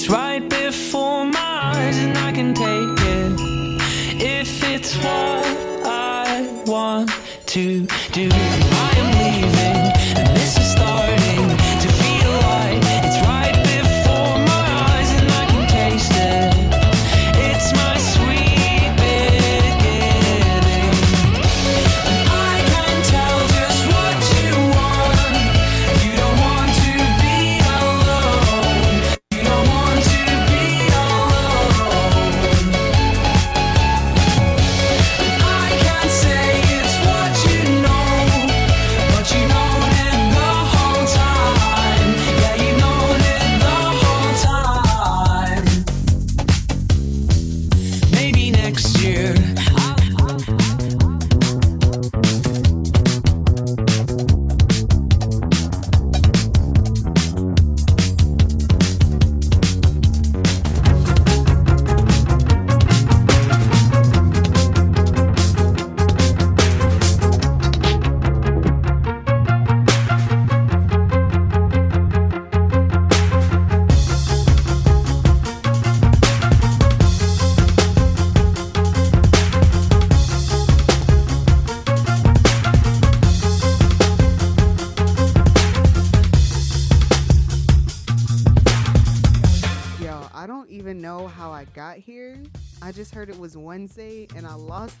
It's right before my eyes, and I can take it. If it's what I want to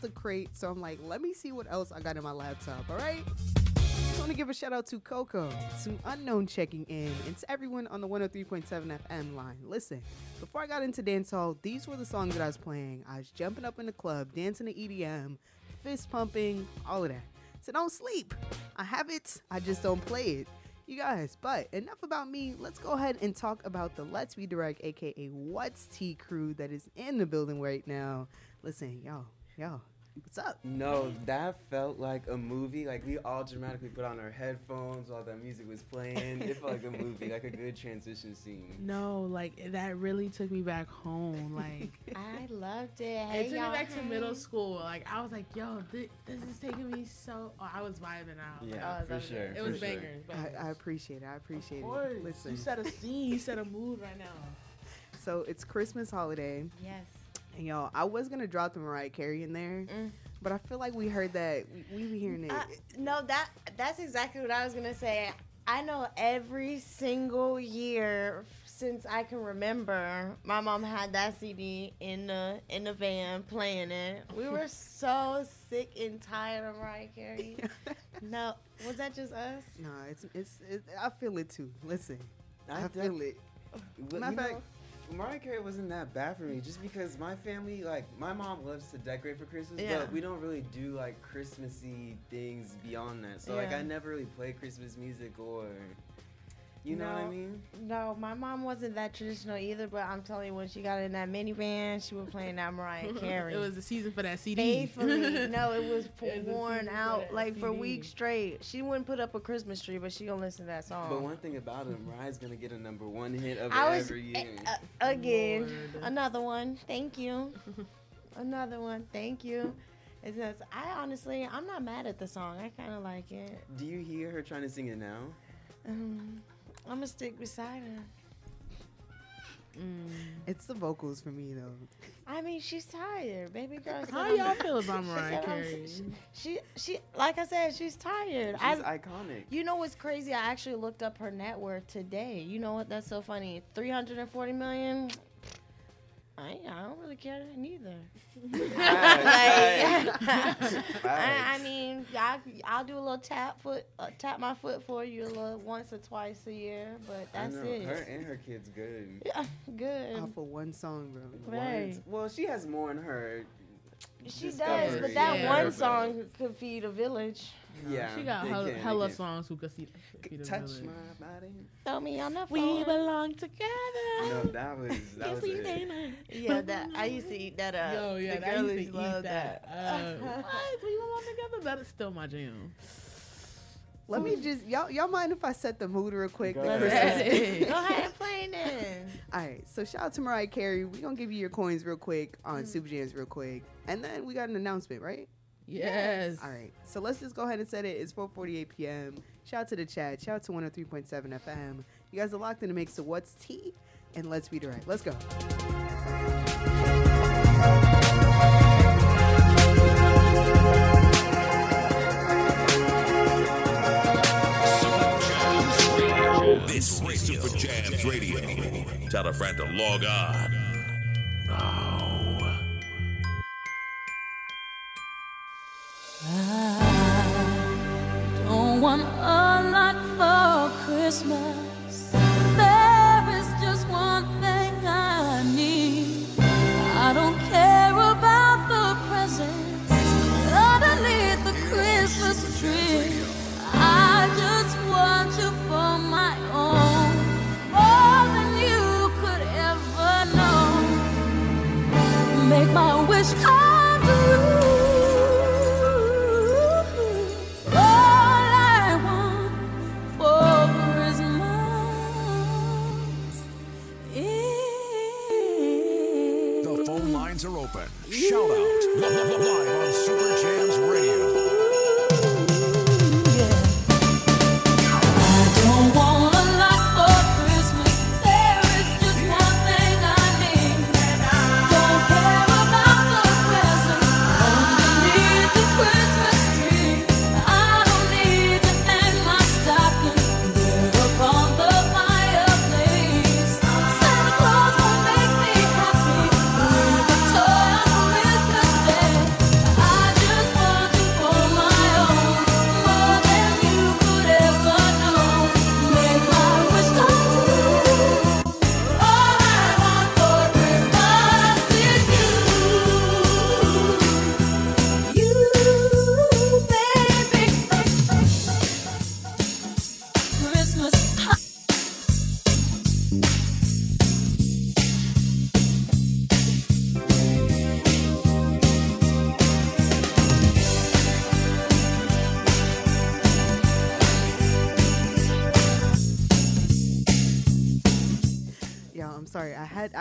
the crate, so I'm like, let me see what else I got in my laptop, all right? Just want to give a shout out to Coco, to Unknown checking in, and to everyone on the 103.7 FM line. Listen, before I got into dancehall, these were the songs that I was playing. I was jumping up in the club, dancing to EDM, fist pumping, all of that. So don't sleep. I have it, I just don't play it. You guys, but enough about me. Let's go ahead and talk about the Let's Be Direct, aka What's Tea crew that is in the building right now. Listen, yo, yo, what's up? No, that felt like a movie. Like we all dramatically put on our headphones while that music was playing. It felt like a movie, like a good transition scene. No, like that really took me back home. Like I loved it. Hey, it took me y'all, back to middle school. Like I was like, yo, thi- this is taking me so. Oh, I was vibing out. Yeah, oh, I for sure. it. It was for sure. bangers. bangers. I, I appreciate it. I appreciate of course. it. Listen, You set a scene. You set a mood right now. so it's Christmas holiday, Yes. And y'all, I was gonna drop the Mariah Carey in there, Mm. but I feel like we heard that we, we be hearing it. Uh, no, that that's exactly what I was gonna say. I know every single year since I can remember, my mom had that CD in the in the van playing it. We were so sick and tired of Mariah Carey. No, was that just us? no, it's it's it, I feel it too. Listen, I, def- feel it. Matter of fact- know, Mariah Carey wasn't that bad for me, just because my family, like, my mom loves to decorate for Christmas, Yeah. but we don't really do like Christmassy things beyond that. So like, I never really play Christmas music or, you know what I mean? No, my mom wasn't that traditional either. But I'm telling you, when she got in that minivan, she was playing that Mariah Carey. it was the season for that CD. faithfully. no, it was It was worn CD for out that like for weeks straight. She wouldn't put up a Christmas tree, but she gonna listen to that song. But one thing about it, Mariah's gonna get a number one hit of I it was every year. uh, again Lord. another one. Thank you. another one. Thank you. It's just, I honestly, I'm not mad at the song. I kind of like it. Do you hear her trying to sing it now? Um, I'm gonna stick beside her. Mm. It's the vocals for me though. I mean, she's tired, baby girl. How I'm- y'all feel about she Mariah I'm- Carey? She, she, like I said, she's tired. She's I, iconic. You know what's crazy? I actually looked up her net worth today. You know what? That's so funny. Three hundred and forty million. I, I don't really care neither. Like, I, I Facts. mean, I, I'll do a little tap foot, uh, tap my foot for you a little once or twice a year, but I that's know, it. Her and her kids good. Yeah, good. Off of one song, bro. Right. What? Well, she has more in her. She does, but that Yeah. one song could feed a village. Yeah, She got hella, can, hella songs who could see. see the Touch village. my body. Throw me on the floor. We belong together. No, that was that was we it. say Yeah, that I used to eat that up. Yo, yeah, the that I used to eat love that. Uh, what? We belong together. That is still my jam. Let me just y'all y'all mind if I set the mood real quick? Go ahead. Christmas- Go ahead and play then. All right, so shout out to Mariah Carey. We're gonna give you your coins real quick on Super Jams real quick. And then we got an announcement, right? Yes. All right. So let's just go ahead and set it. It's 4:48 p.m. Shout out to the chat. Shout out to 103.7 FM. You guys are locked in the mix of What's Tea. and Let's Be Direct. Let's go. This is Super Jams Radio. Tell a friend to log on now. Want a lot for Christmas.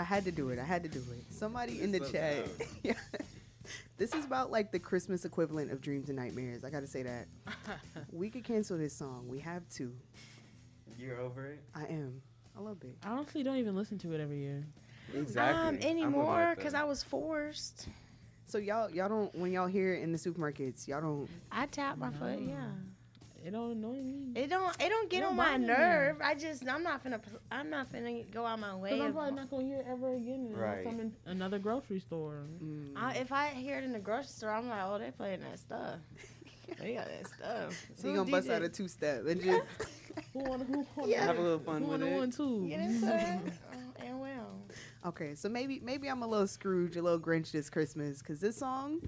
Had I had to do it. I had to do it. Somebody in the chat. yeah. This is about like the Christmas equivalent of dreams and nightmares. I got to say that. we could cancel this song. We have to. You're over it? I am. I love it. I honestly don't even listen to it every year. Exactly. Um, anymore because. I was forced. So y'all y'all don't when y'all hear it in the supermarkets, y'all don't I tap my foot. Yeah. It don't annoy me. It don't. It don't get It don't on my bother me. nerve. I just. I'm not finna. pl- I'm not finna go out my way. Because I'm probably not gonna hear it ever again Right. I'm in another grocery store. mm, I, if I hear it in the grocery store, I'm like, oh, they playing that stuff. they got that stuff. so you gonna bust out a two step and just Who want who want Yeah. Have a little fun who with it. one two. Get into it. Oh, and well. Okay, so maybe maybe I'm a little Scrooge, a little Grinch this Christmas cuz this song,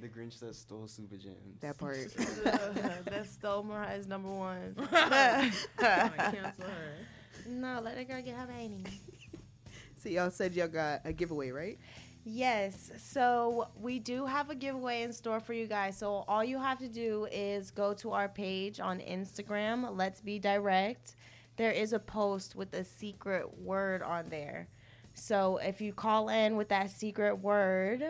The Grinch that stole Super Jams. that part. that stole Mariah's number one. Tryna cancel her. no, let the girl get her baby. so y'all said y'all got a giveaway, right? Yes. So we do have a giveaway in store for you guys. So all you have to do is go to our page on Instagram, Let's Be Direct. There is a post with a secret word on there. So if you call in with that secret word,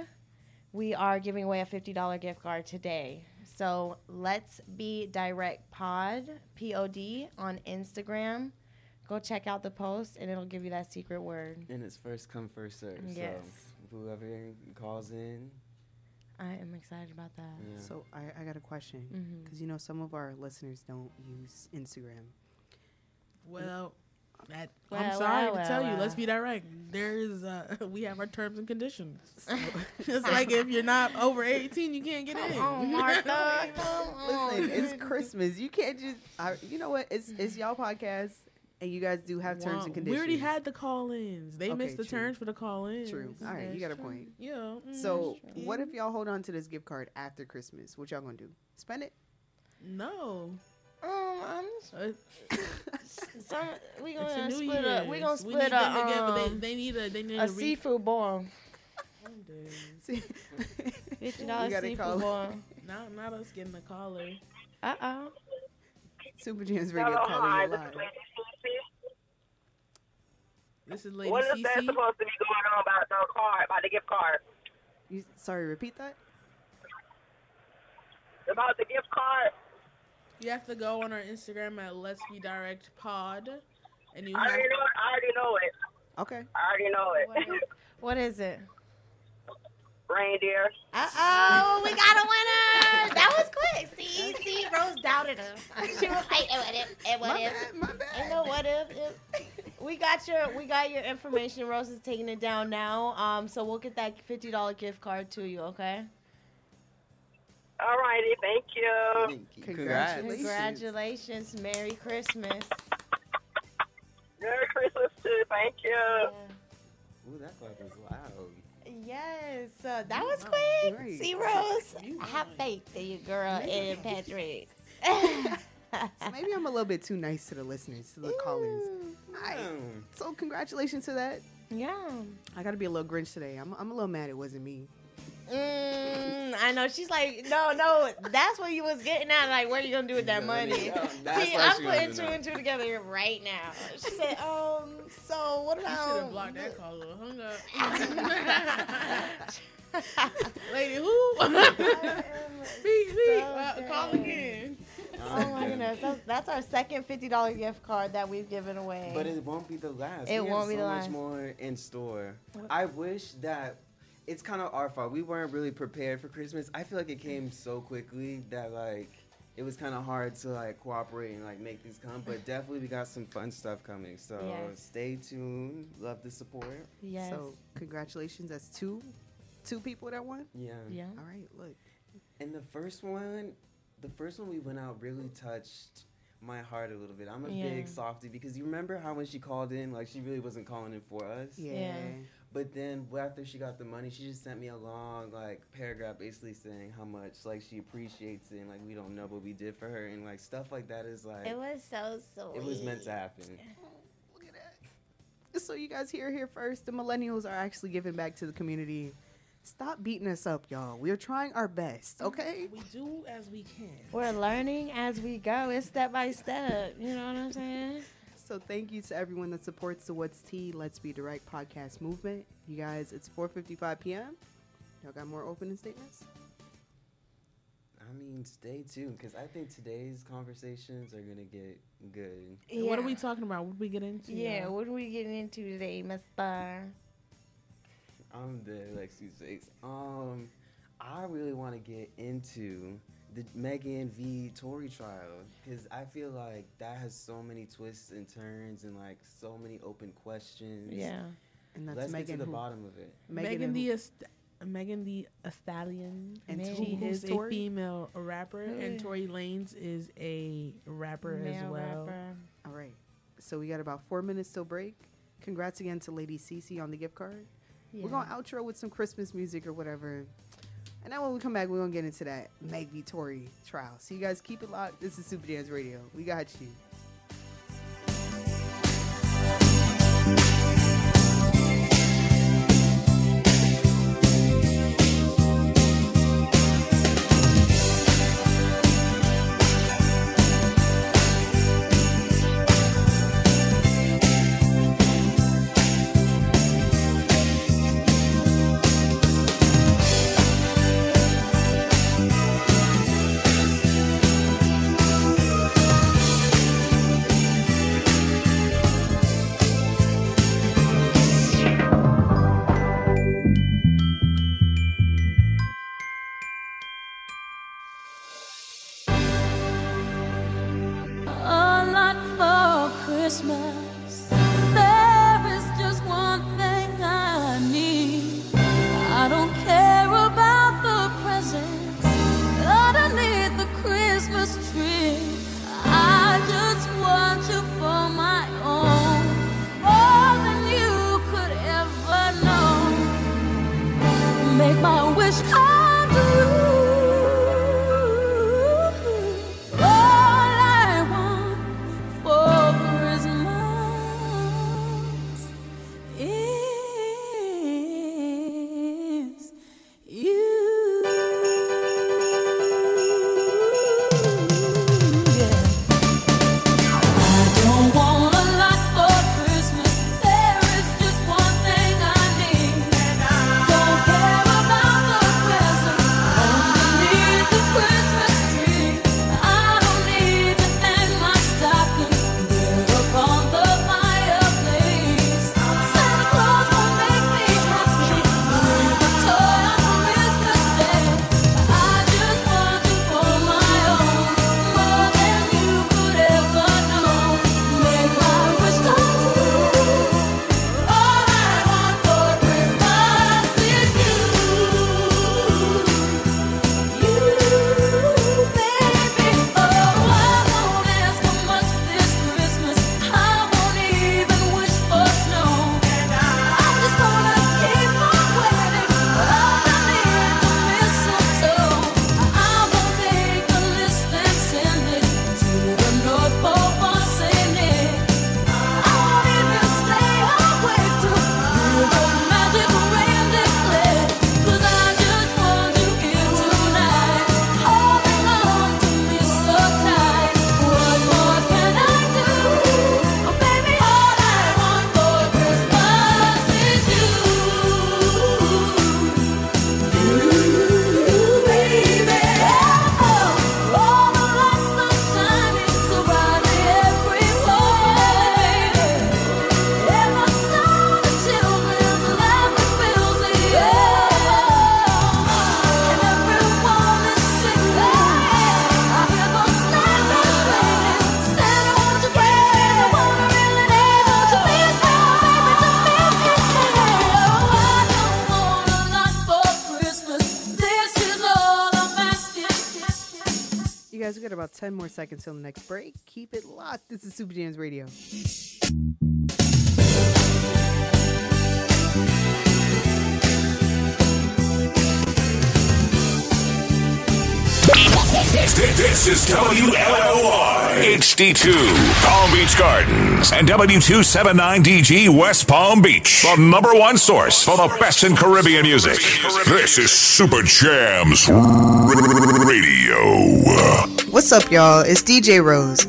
we are giving away a $50 gift card today. So let's be direct pod, P O D, on Instagram. Go check out the post and it'll give you that secret word. And it's first come, first serve. Yes. So whoever calls in, I am excited about that. yeah. So I, I got a question mm-hmm. because you know some of our listeners don't use Instagram. Well, that, Well, I'm sorry well, to tell well, you. Let's well. be direct. There is, uh, we have our terms and conditions. It's like if you're not over 18, you can't get in. Oh, Martha, come on. Listen, it's Christmas. You can't just. I, you know what? It's it's y'all podcast, and you guys do have terms Wow. and conditions. We already had the call-ins. They Okay, missed the true. terms for the call-ins. True. All right, you got a point. Yeah. mm, So, what if y'all hold on to this gift card after Christmas? What y'all gonna do? Spend it? No. Um, I'm Uh, some, we it's gonna New split up. We gonna We split need them a, together. They, um, they need a they need a a, seafood boil. I'm dead. See, Fifty You dollars seafood call- boil. Not not us getting the caller. Uh oh. Super Jams Radio Hello, calling hi, this live. is Lady Cece. This is Lady What is that supposed to be going on about the card, about the gift card? You, sorry, repeat that. About the gift card? You have to go on our Instagram at Let's Be Direct Pod, and you I have already know. I already know it. Okay. I already know it. What is, what is it? Reindeer. Uh oh, we got a winner. That was quick. See, see, Rose doubted us. She was like, "Eh, what if? eh, what My if? bad, my bad. Ain't no what if. if. We got your we got your information. Rose is taking it down now. Um, so we'll get that fifty dollar gift card to you. Okay. All righty, thank you. Congratulations. Congratulations. Merry Christmas. Merry Christmas too. Thank you. Ooh, that clap was loud. Yes, uh, that was quick. Right. See, Rose, I have faith in you, girl, and Patrick. So maybe I'm a little bit too nice to the listeners, to the callers. Alright, Mm. So congratulations to that. Yeah. I gotta be a little Grinch today. I'm, I'm a little mad it wasn't me. Mm, I know. She's like, no, no. That's what you was getting at. Like, what are you gonna do with that Yeah, money? See, I'm putting two and two together right now. She said, um, so what You should have about? blocked that call or hung up. Lady, who? Beep, beep. Uh, call again. Oh my goodness, that's, that's our second fifty dollar gift card that we've given away. But it won't be the last. It we won't have be so the much more in store. I wish that it's kind of our fault. We weren't really prepared for Christmas. I feel like it came so quickly that like it was kind of hard to like cooperate and like make these come. But definitely we got some fun stuff coming. So Yes. stay tuned. Love the support. yes, So congratulations. That's two, two people that won. Yeah. yeah. All right, look. And the first one, the first one we went out really touched my heart a little bit. I'm a Yeah. big softie because you remember how when she called in, like she really wasn't calling in for us. Yeah. Yeah. But then after she got the money, she just sent me a long like paragraph basically saying how much like she appreciates it and like we don't know what we did for her and like stuff like that is like It was so sweet. it was meant to happen. Look at that. So you guys hear here first. The millennials are actually giving back to the community. Stop beating us up, y'all. We're trying our best, mm-hmm. okay? We do as we can. We're learning as we go. It's step by step. You know what I'm saying? So thank you to everyone that supports the What's Tea Let's Be Direct podcast movement. You guys, it's 4:55 p.m. Y'all got more opening statements? I mean, stay tuned because I think today's conversations are gonna get good. And What are we talking about? What we get into? Yeah, y'all? what are we getting into today, Mister? I'm dead, like Six. Um, I really want to get into the Megan v. Tory trial because I feel like that has so many twists and turns and like so many open questions. Yeah. And that's Let's Megan get to the who? bottom of it. Megan, and the who? Est- Megan Thee Stallion. And she is Tory? a female rapper, Who and is- Tory Lanez is a rapper as Male well. rapper. All right. So we got about four minutes till break. Congrats again to Lady Cece on the gift card. We're going to outro with some Christmas music or whatever. And then when we come back, we're to get into that Meg. Tory trial. So you guys keep it locked. This is Super Dance Radio. We got you. 10 more seconds till the next break. Keep it locked. This is Super Jams Radio. This is WLOY HD2 Palm Beach Gardens and W279DG West Palm Beach, the number one source for the best in Caribbean music. This is Super Jams Radio. What's up, y'all? It's DJ Rose.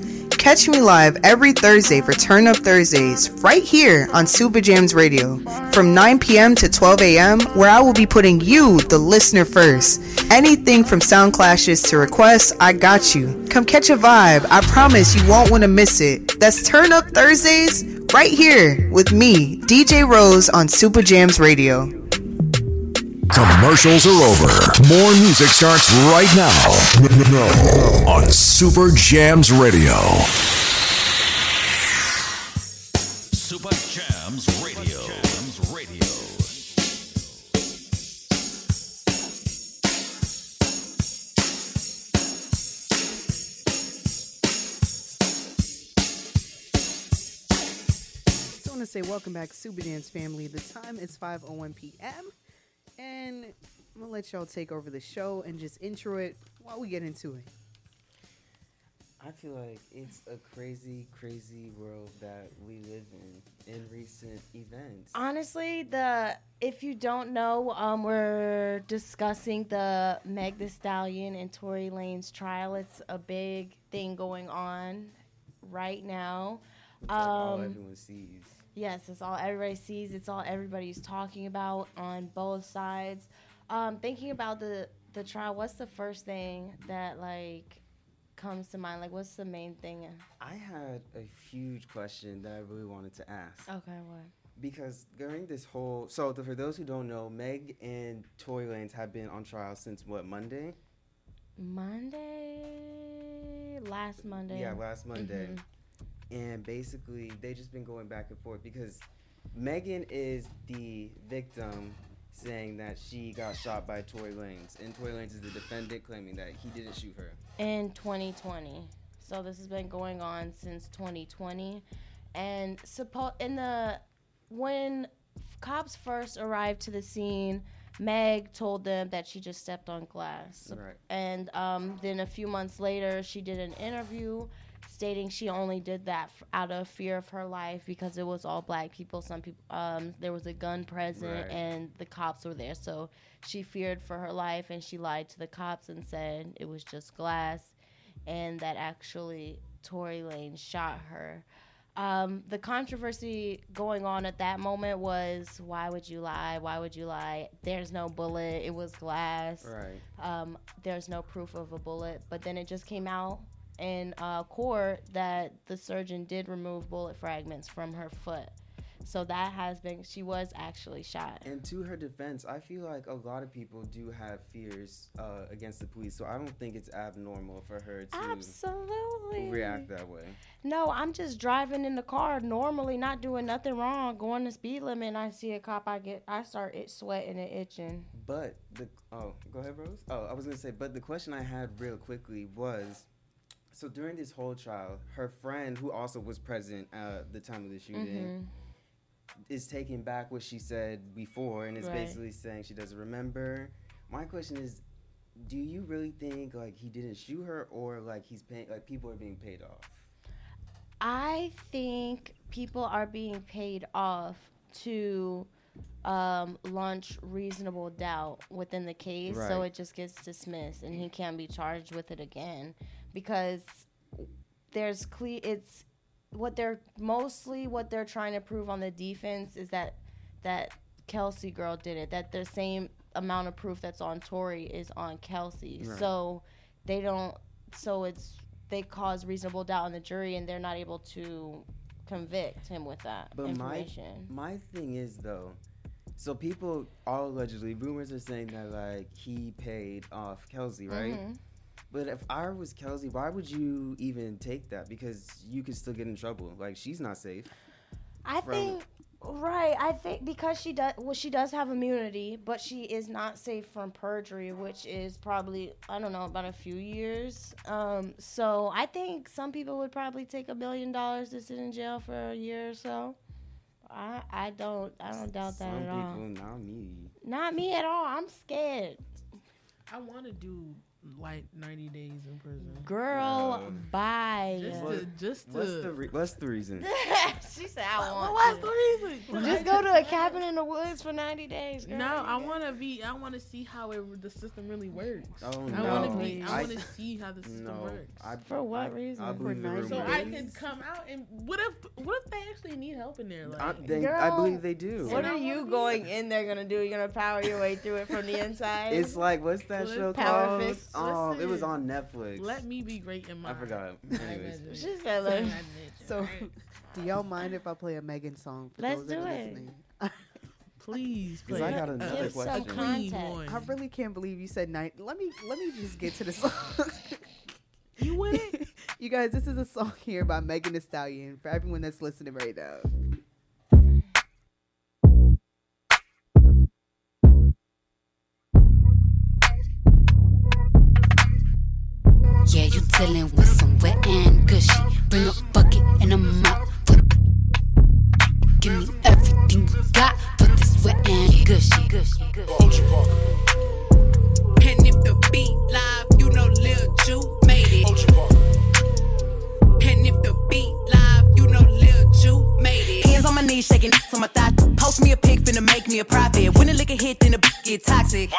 Catch me live every Thursday for Turn Up Thursdays right here on Super Jams Radio from 9 p.m. to 12 a.m., where I will be putting you, the listener, first. Anything from sound clashes to requests, I got you. Come catch a vibe. I promise you won't want to miss it. That's Turn Up Thursdays right here with me, DJ Rose on Super Jams Radio. Commercials are over. More music starts right now on Super Jams Radio. Super Jams Radio. So I want to say welcome back, Super Dance family. The time is 5:01 p.m. and I'm gonna let y'all take over the show and just intro it while we get into it. I feel like it's a crazy, crazy world that we live in in recent events. Honestly, the if you don't know, um, we're discussing the Meg Thee Stallion and Tory Lanez trial. It's a big thing going on right now. It's like all Um, everyone sees. Yes, it's all everybody sees. It's all everybody's talking about on both sides. Um, thinking about the the trial, what's the first thing that like comes to mind? Like, what's the main thing? I had a huge question that I really wanted to ask. Okay, what? Because during this whole, so th- for those who don't know, Meg and Tory Lanez have been on trial since what Monday? Monday, last Monday. Yeah, last Monday. Mhm. And basically, they just been going back and forth because Megan is the victim, saying that she got shot by Tory Lanez, and Tory Lanez is the defendant, claiming that he didn't shoot her. in 2020. So this has been going on since 2020, and suppo- in the when f- cops first arrived to the scene, Meg told them that she just stepped on glass. Right. And um, then a few months later, she did an interview stating she only did that f- out of fear of her life because it was all black people. Some people, um, there was a gun present, Right. and the cops were there. So she feared for her life, and she lied to the cops and said it was just glass, and that actually Tory Lanez shot her. Um, the controversy going on at that moment was why would you lie? Why would you lie? There's no bullet. It was glass Right. um, there's no proof of a bullet. But then it just came out in uh, court that the surgeon did remove bullet fragments from her foot. So that has been, she was actually shot. And to her defense, I feel like a lot of people do have fears uh, against the police, so I don't think it's abnormal for her to Absolutely. react that way. No, I'm just driving in the car normally, not doing nothing wrong, going the speed limit, and I see a cop, I get, I start it sweating and itching. But the oh, go ahead, Rose. Oh, I was gonna say, but the question I had real quickly was, so during this whole trial, her friend, who also was present at the time of the shooting, is taking back what she said before, and is Right. basically saying she doesn't remember. My question is, do you really think like he didn't shoot her, or like he's paying, like people are being paid off? I think people are being paid off to um, launch reasonable doubt within the case, so it just gets dismissed and he can't be charged with it again because there's cle- it's what they're mostly what they're trying to prove on the defense is that that Kelsey girl did it. That the same amount of proof that's on Tory is on Kelsey. Right. So they don't. So it's they cause reasonable doubt in the jury, and they're not able to convict him with that But my information. my thing is though, so people all allegedly rumors are saying that like he paid off Kelsey, right? Mhm. But if I was Kelsey, why would you even take that? Because you could still get in trouble. Like she's not safe. I from- think Right, I think because she does, well, she does have immunity, but she is not safe from perjury, which is probably I don't know about a few years. Um, so I think some people would probably take a billion dollars to sit in jail for a year or so. I I don't I don't doubt that Some at all. people, not me. Not me at all. I'm scared, I want to do like 90 days in prison. girl. Uh, bye. Just What- to, just to. What's the re- what's the reason? she said I want. What's to. the reason? Just go to a cabin in the woods for 90 days. Girl. No, I want to be. I want to see how it, the system really works. Oh I no! want to be. I I- want to see how the system no. works. I, For what I- reason? I For believe the nice So rumor. I Days? could come out and what if what if they actually need help in there? Like, I, they, I believe they do. What are you going in there gonna do? You're gonna power your way through it from the inside. It's like what's that Listen, show called? Fist. Um, it was on Netflix. let me be great in my. I forgot. Anyways, she said, look, So, do y'all mind if I play a Megan song for Let's those that do are it. listening? please, 'Cause play I got another Give some question. clean context. I really can't believe you said night. Let me let me just get to the song. You with it? you guys, this is a song here by Megan Thee Stallion for everyone that's listening right now. You dealing with some wet and gushy. Bring a bucket and a mop. For Give me everything you got for this wet and gushy. gushy, gushy. And if the beat live, you know Lil Ju made it. And if the beat live, you know Lil Ju made it. Hands on my knees, shaking on my thigh. Post me a pic, finna make me a profit. When the liquor hit, then the get toxic.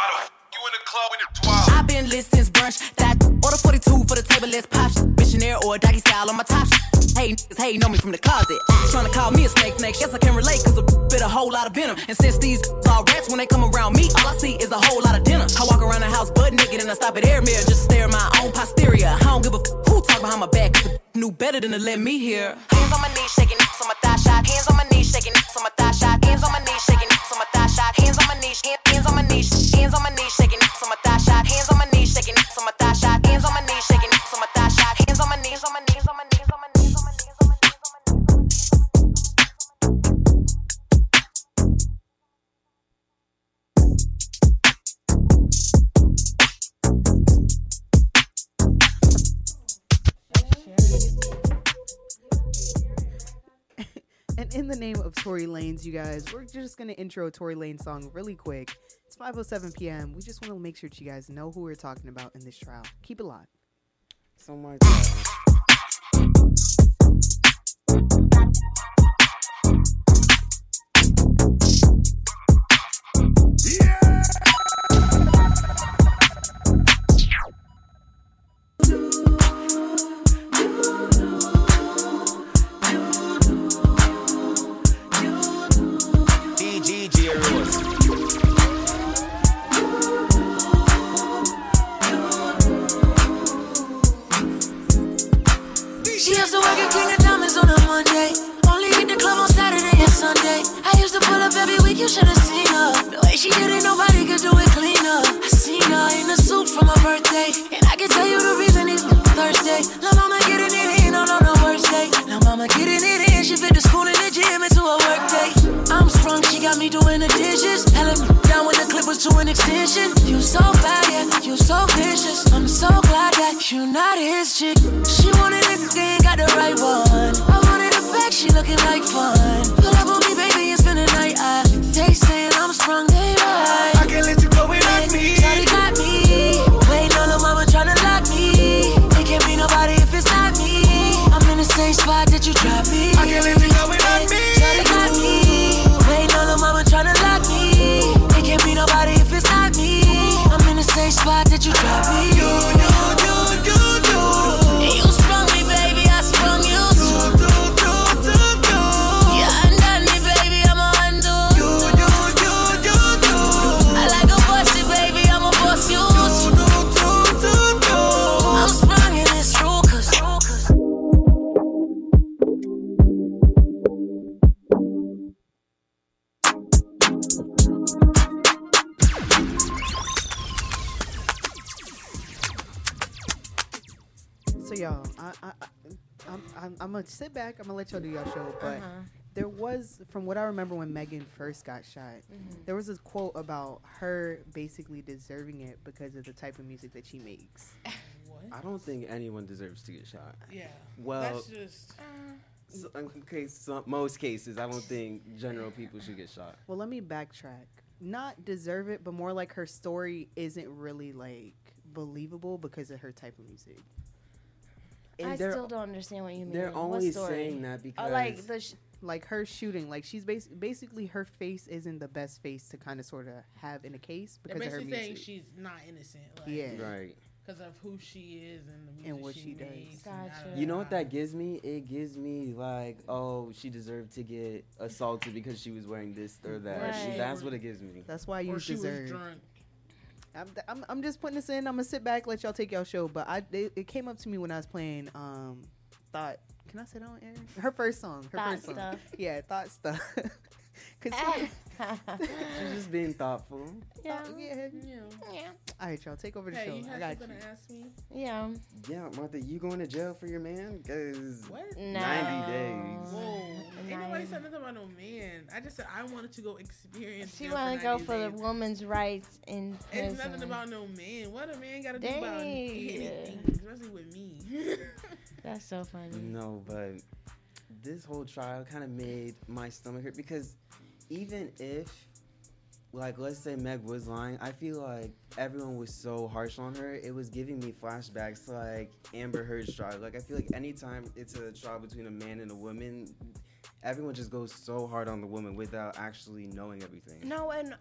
You in the club when it's wild. I've been lit since brunch. That order 42 for the table, let's pop shit. Missionaire or doggy style on my top shit. Hey, niggas hey, know me from the closet. Tryna call me a snake, snake. Guess I can relate, cause a bit a whole lot of venom. And since these all rats, when they come around me, all I see is a whole lot of dinner. I walk around the house butt naked and I stop at air mirror just to stare at my own posterior. I don't give a f- who talk behind my back, cause the knew better than to let me hear. Hands on my knees, shaking on my thigh shot. Hands on my knees, shaking on my thigh shot. Hands on my knees, shaking on my thigh shot. Hands on my knees, hand- hands on my knees, hands on my knees, shaking on my thigh shot. Hands on my knees, shaking on my thigh shot. Hands on my knees, shaking on my thigh shot. Hands on my knees, on my knees, on my knees, on my knees, on my knees, on my knees, on my knees. And in the name of Tory Lanez, you guys, we're just gonna intro Tory Lanez song really quick. It's 5:07 p.m. We just want to make sure that you guys know who we're talking about in this trial. Keep it locked. So my God. Monday. Only hit the club on Saturday and Sunday. I used to pull up every week, you should have seen her. The way she did it, nobody could do it cleaner. I seen her in a suit for my birthday. And I can tell you the reason it's Thursday. La mama getting it in on on the worst day. La mama getting it in, she fit the school and the gym into a work day. I'm sprung, she got me doing the dishes. Hella down when the clip was to an extension. You so bad, yeah, you so vicious. I'm so glad that you not his chick. She wanted it, they ain't got the right one. I wanted back, she looking like fun. Pull up on me, baby, and spend the night. I, they saying I'm sprung, they right. I can't let you go without me. Shawty got me. Waiting on the mama tryna lock me. It can't be nobody if it's not me. I'm in the same spot that you dropped me. I can't let gonna sit back. I'm gonna let y'all do y'all show, but Uh-huh. there was, from what I remember when Megan first got shot, Mhm. there was this quote about her basically deserving it because of the type of music that she makes. what? I don't think anyone deserves to get shot. Yeah. Well, That's just. so, in case, some, most cases, I don't think general people should get shot. Well, let me backtrack. Not deserve it, but more like her story isn't really like believable because of her type of music. I still don't understand what you mean. They're What only story? saying that Oh, because like the sh- like her shooting, like she's bas- basically her face isn't the best face to kind of sort of have in a case because of her basically music. saying she's not innocent. Like, Yeah. Right. Because of who she is and the music And what she, she does. makes. Gotcha. You know what that gives me? It gives me like, oh, she deserved to get assaulted because she was wearing this or that. Right. That's what it gives me. That's why you Or she deserve. I'm, I'm, I'm just putting this in. I'm gonna sit back, let y'all take y'all show. But I, it, it came up to me when I was playing. Um, thought. Can I say that on air? Her first song. Her Thought first song. Stuff. Yeah, thought stuff. Cause She's just being thoughtful. yeah. yeah. Yeah. All right, y'all take over the Hey, show. you I got something you. to ask me? Yeah. Yeah, Martha, you going to jail for your man? Cause What? 90 days. Whoa. Ain't nobody said nothing about no man. I just said I wanted to go experience. She wanted to 90 go for the days. woman's rights in It's nothing about no man. What a man got to do about Dang. anything, especially with me. That's so funny. No, but this whole trial kind of made my stomach hurt because even if, like, let's say Meg was lying, I feel like everyone was so harsh on her. It was giving me flashbacks to like Amber Heard's trial. Like, I feel like anytime it's a trial between a man and a woman, everyone just goes so hard on the woman without actually knowing everything. No, and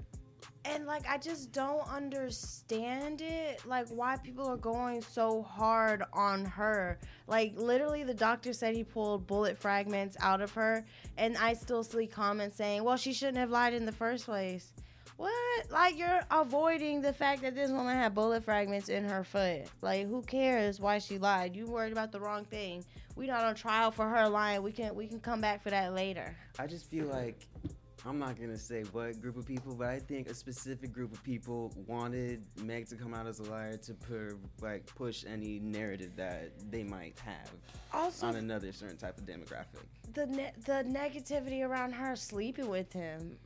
and like I just don't understand it. Like why people are going so hard on her. Like literally, the doctor said he pulled bullet fragments out of her, and I still see comments saying, "Well, she shouldn't have lied in the first place." What? Like you're avoiding the fact that this woman had bullet fragments in her foot. Like who cares why she lied? You worried about the wrong thing. We not on trial for her lying. We can we can come back for that later. I just feel like I'm not gonna say what group of people, but I think a specific group of people wanted Meg to come out as a liar to per, like push any narrative that they might have Also, on another certain type of demographic. the ne- the negativity around her sleeping with him.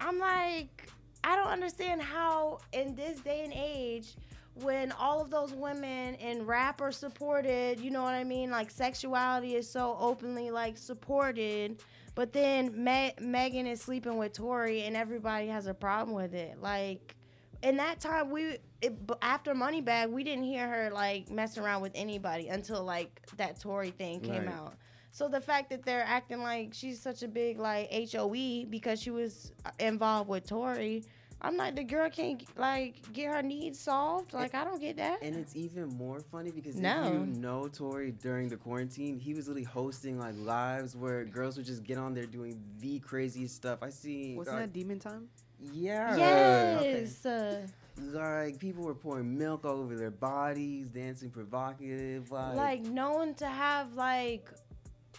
I'm like, I don't understand how in this day and age, when all of those women in rap are supported, you know what I mean? Like sexuality is so openly like supported, but then Me- Megan is sleeping with Tory and everybody has a problem with it. Like. In that time, we it, after Moneybagg, we didn't hear her like messing around with anybody until like that Tory thing came Right. out. So the fact that they're acting like she's such a big like HOE because she was uh, involved with Tory, I'm like the girl can't like get her needs solved. Like I don't get that. And it's even more funny because No. if you know Tory during the quarantine, he was literally hosting like lives where girls would just get on there doing the craziest stuff. I see. Wasn't like, that Demon Time? Yeah. Yes. uh, Like people were pouring milk all over their bodies, dancing provocative. Like, like known to have like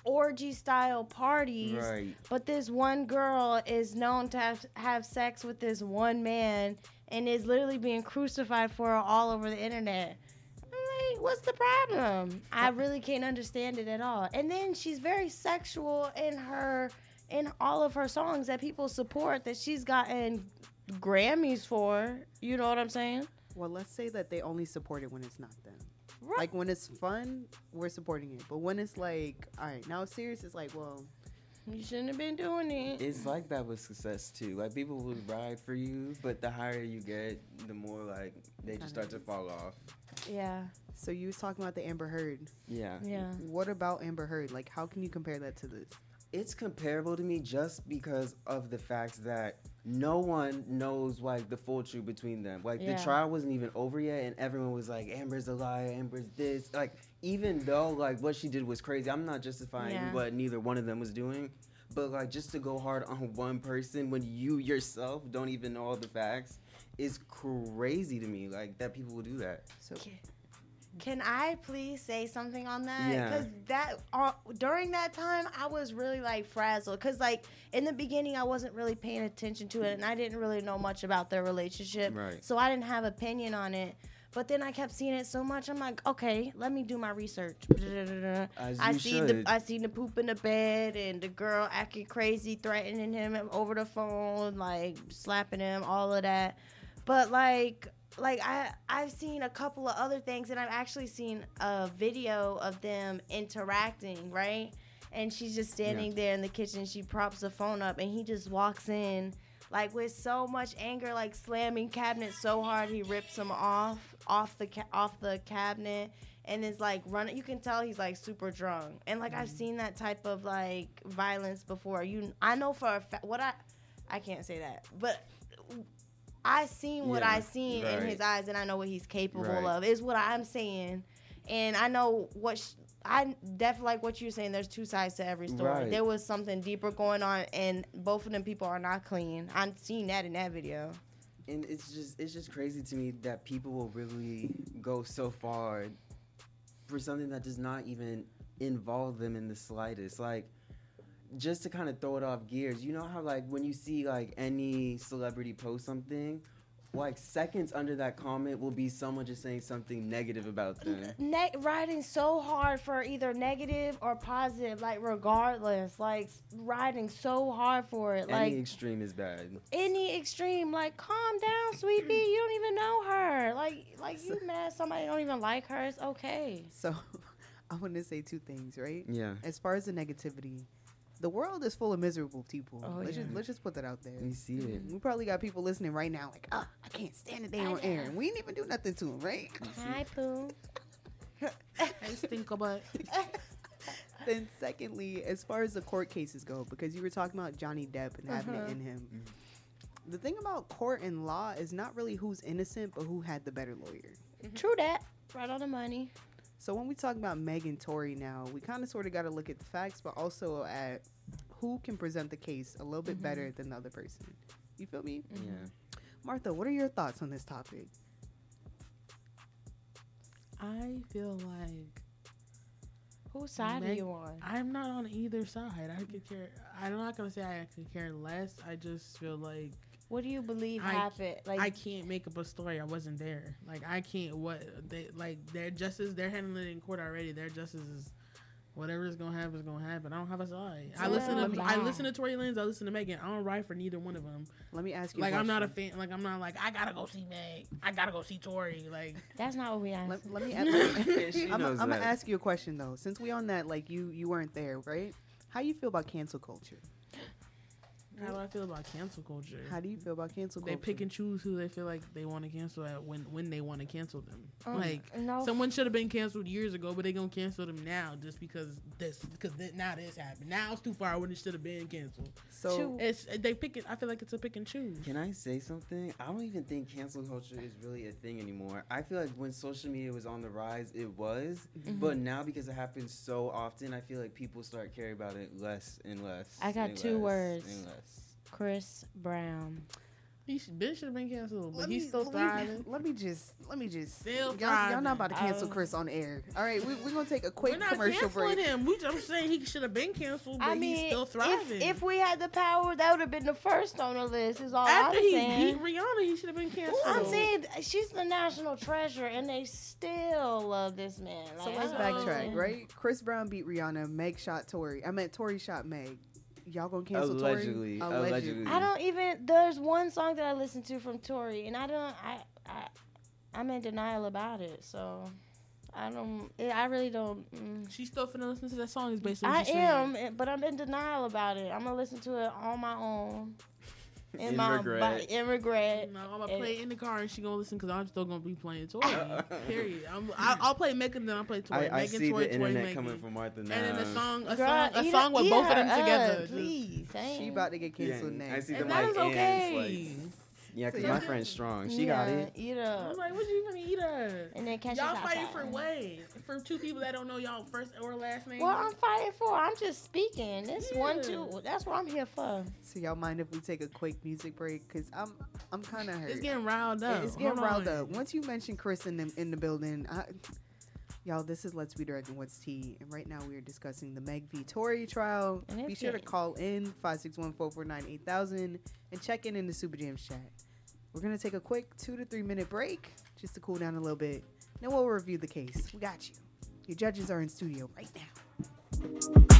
orgy style parties. Right. But this one girl is known to have have sex with this one man and is literally being crucified for it all over the internet. I'm like, what's the problem? I uh, really can't understand it at all. And then she's very sexual in her in all of her songs that people support that she's gotten Grammys for. You know what I'm saying? Well, let's say that they only support it when it's not them. Right. Like when it's fun, we're supporting it. But when it's like, all right, now it's serious, it's like, well, You shouldn't have been doing it. It's like that with success too. Like people will ride for you, but the higher you get, the more like they just start to fall off. Yeah. So you was talking about the Amber Heard. Yeah. Yeah. What about Amber Heard? Like, how can you compare that to this? It's comparable to me just because of the fact that no one knows like the full truth between them. Like Yeah. the trial wasn't even over yet, and everyone was like, "Amber's a liar. Amber's this." Like even though like what she did was crazy, I'm not justifying Yeah. what neither one of them was doing. But like just to go hard on one person when you yourself don't even know all the facts is crazy to me. Like that people will do that. So Can I please say something on that? Yeah. Because that uh, during that time, I was really like frazzled. Because like in the beginning, I wasn't really paying attention to it, and I didn't really know much about their relationship. Right. So I didn't have opinion on it. But then I kept seeing it so much. I'm like, okay, let me do my research. I see the. I seen the poop in the bed and the girl acting crazy, threatening him over the phone, like slapping him, all of that. But like like I I've seen a couple of other things and I've actually seen a video of them interacting, right? And she's just standing there in the kitchen. She props the phone up and he just walks in like with so much anger, like slamming cabinets so hard he rips them off off the ca- off the cabinet and is like running. You can tell he's like super drunk. And like I've mm-hmm. seen that type of like violence before. You, I know for a fact what I, I can't say that, but I seen what Yeah, I seen in his eyes, and I know what he's capable Right. of. Is what I'm saying, and I know what. Sh- I definitely like what you're saying. There's two sides to every story. Right. There was something deeper going on, and both of them people are not clean. I've seen that in that video. and it's just it's just crazy to me that people will really go so far for something that does not even involve them in the slightest like just to kind of throw it off gears you know how like when you see like any celebrity post something like seconds under that comment will be someone just saying something negative about them ne- riding so hard for either negative or positive, like regardless, like s- riding so hard for it, like any extreme is bad any extreme. Like, calm down, sweet pea. You don't even know her. Like, like you mad somebody don't even like her. It's okay. So I want to say two things, right? Yeah. As far as the negativity, the world is full of miserable people. Oh, let's yeah. just let's just put that out there. you see it mm-hmm. We probably got people listening right now, like, oh, I can't stand it. They on air, and we didn't even do nothing to them, right? Hi, Pooh. I stink about. then secondly, as far as the court cases go, because you were talking about Johnny Depp and having Uh-huh. it in him. Mm-hmm. The thing about court and law is not really who's innocent, but who had the better lawyer. Mm-hmm. True that. Right on the money. So when we talk about Meg and Tory now, we kind of sort of got to look at the facts, but also at who can present the case a little bit better mm-hmm. than the other person. You feel me? Mm-hmm. yeah Martha, what are your thoughts on this topic? I feel like Whose side are you on? I'm not on either side. I could care. I'm not gonna say I could care less. I just feel like What do you believe I- happened? Like, I can't make up a story. I wasn't there. Like I can't. What they like their justice. They're handling it in court already. Their justice is whatever is gonna happen is gonna happen. I don't have a side. I listen to me- I listen to Tory Lanez. I listen to Megan. I don't ride for neither one of them. Let me ask you. Like a I'm not a fan. Like I'm not like I gotta go see Meg. I gotta go see Tory. Like that's not what we asked. Let, let me. Ask, I'm, knows I'm gonna ask you a question though. Since we on that, like you you weren't there, right? How you feel about cancel culture? How do I feel about cancel culture? How do you feel about cancel culture? they pick and choose who they feel like they want to cancel at when when they want to cancel them. Um, like no. someone should have been canceled years ago, but they gonna cancel them now just because this because th- now this happened. Now it's too far when it should have been canceled. so It's they pick it. I feel like it's a pick and choose. Can I say something? I don't even think cancel culture is really a thing anymore. I feel like when social media was on the rise, it was. Mm-hmm. But now because it happens so often, I feel like people start caring about it less and less. I got two less words. And less. Chris Brown. He should, Ben should have been canceled, but let he's me, still let me- thriving. Let me just let me just Still y'all, y'all not about to cancel Oh. Chris on air. All right, we, we're gonna take a We're quick not commercial canceling break. him. We just saying he should have been canceled, but I mean, he's still if, thriving. if we had the power, that would have been the first on the list. Is all after I'm he saying. beat Rihanna, he should have been canceled. I'm saying she's the national treasure, and they still love this man. So let's backtrack, oh, right? Chris Brown beat Rihanna. Meg shot Tory. I meant Tory shot Meg. Y'all gonna cancel Allegedly, Tory? allegedly. I don't even. There's one song that I listen to from Tory, and I don't. I I I'm in denial about it. So I don't. I really don't. Mm. She's still finna listen to that song. Is basically what I she's saying. am, eh, but I'm in denial about it. I'm gonna listen to it on my own. In, In my regret. body, in regret. No, I'm gonna And- play in the car and she gonna listen because I'm still gonna be playing Tory. Period. I'm, I, I'll play Megan, then I'll play Tory. I, I Megan, see Tory, the Tory, internet Megan. coming from Martha now. And then a song, a Girl, song, a eat song with both of them her together. up, Just- Please, She about to get Yeah, canceled I next. see the And mic that is and okay. slice. Yeah, because So my y'all- friend's strong. She got it. Eat I up. was like, what you gonna eat her? And then catch Y'all fighting outside. for what? For two people that don't know y'all first or last name. Well, I'm fighting for. I'm just speaking. This one, two. That's what I'm here for. So y'all mind if we take a quick music break? Cause I'm I'm kind of hurt. it's getting riled Yeah, up. It's getting Hold riled on. up. Once you mention Chris in the in the building, I, y'all, this is Let's Be Direct and What's Tea, and right now we are discussing the Meg v Tory trial. And Be sure to call in five six one four four nine eight thousand and check in in the Super Jams chat. We're gonna take a quick two to three minute break just to cool down a little bit. Then we'll review the case. We got you. Your judges are in studio right now.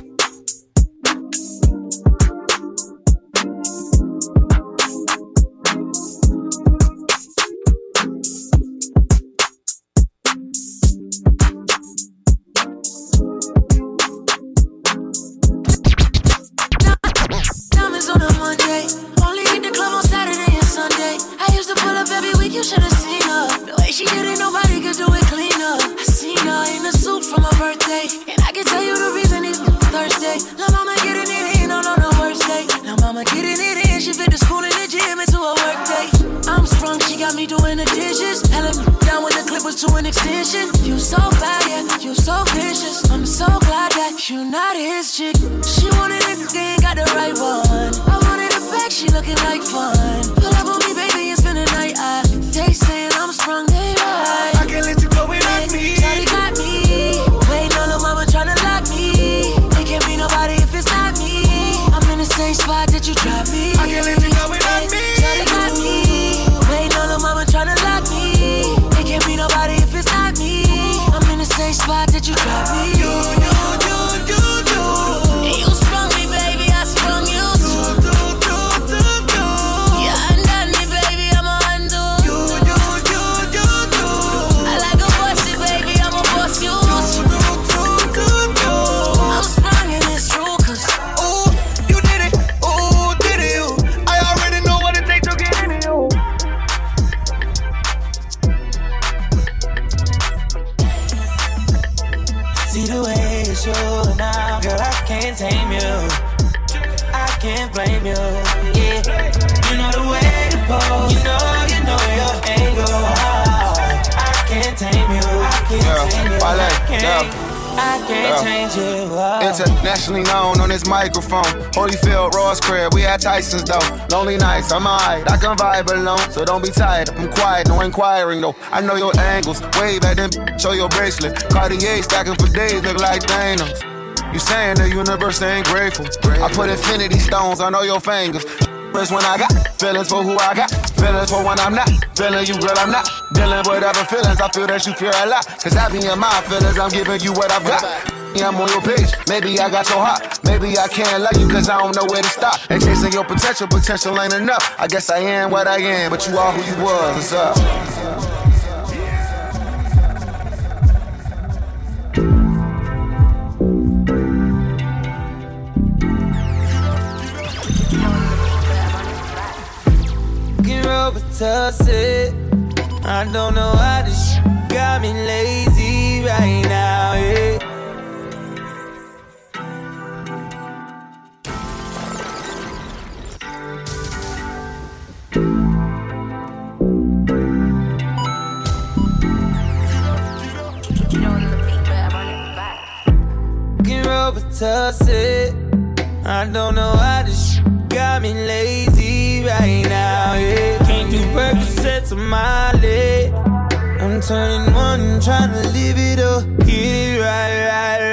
To an extension. You so bad, yeah, you so vicious. I'm so glad that you're not his chick. She wanted it, they ain't got the right one. I wanted it back, she looking like fun. Pull up on me, baby, and spend the night. I, you got me. Internationally known on this microphone. Holyfield, Ross crib, we at Tyson's though. Lonely nights, I'm alright, I can vibe alone. So don't be tired, I'm quiet, no inquiring though. I know your angles, way back then, show your bracelet. Cartier stacking for days, look like Thanos. You saying the universe ain't grateful. I put infinity stones on all your fingers. Feelings when I got feelings for who I got, feelings for when I'm not. Feeling you, girl, I'm not dealing with other feelings. I feel that you fear a lot. Cause I be in my feelings, I'm giving you what I've got. Yeah, I'm on your page. Maybe I got your heart. Maybe I can't love you cause I don't know where to stop. And chasing your potential, potential ain't enough. I guess I am what I am, but you are who you was. What's up? Can Robitussin. I don't know how this got me lazy right now. Yeah. Robitussin. I don't know how this got me lazy right now. Yeah. Leg. I'm turning one, trying to live it up. Get it right, right,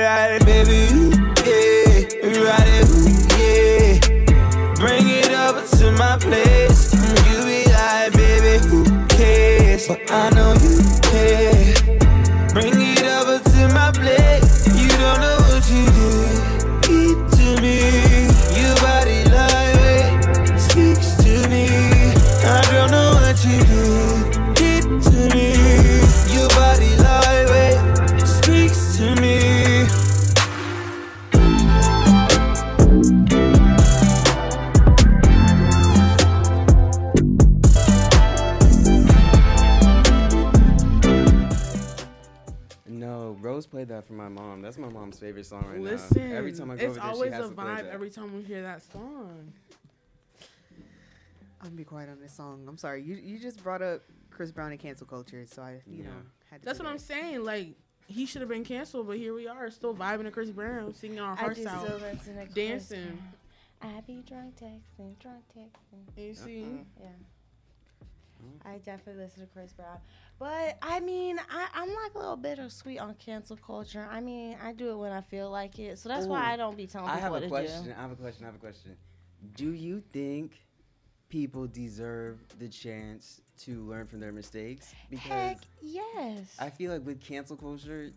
favorite song right Listen, now. Every time I go it's over there, always she has a vibe every time we hear that song. I'm gonna be quiet on this song. I'm sorry. You you just brought up Chris Brown and cancel culture, so I you know had to. That's do what I'm saying. Like he should have been canceled, but here we are, still vibing to Chris Brown, singing our hearts just out, still listen to Chris dancing. I be drunk texting, drunk texting. You see? Uh-huh. Yeah. I definitely listen to Chris Brown. But I mean, I, I'm like a little bittersweet on cancel culture. I mean, I do it when I feel like it. So that's why I don't be telling people I have what a to question. do. I have a question. I have a question. Do you think people deserve the chance to learn from their mistakes because Heck yes. I feel like with cancel culture,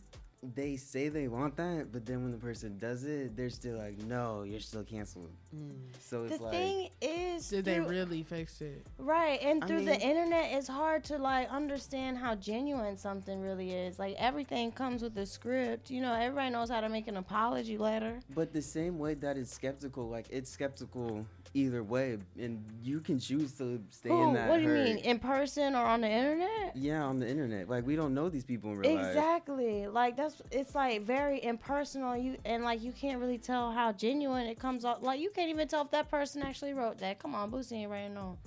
they say they want that, but then when the person does it, they're still like, "No, you're still canceled." Mm. So it's the like, thing is, Did they really fix it? Right, and I through mean- the internet, it's hard to like understand how genuine something really is. Like everything comes with a script. You know, everybody knows how to make an apology letter. But the same way that it's skeptical, like it's skeptical either way, and you can choose to stay Who? in oh, that. What do you herd. mean, in person or on the internet? Yeah, on the internet. Like we don't know these people in real life. Exactly. Like that's it's like very impersonal. You and like you can't really tell how genuine it comes off. Like you can't even tell if that person actually wrote that. Come on, Boosie ain't writing no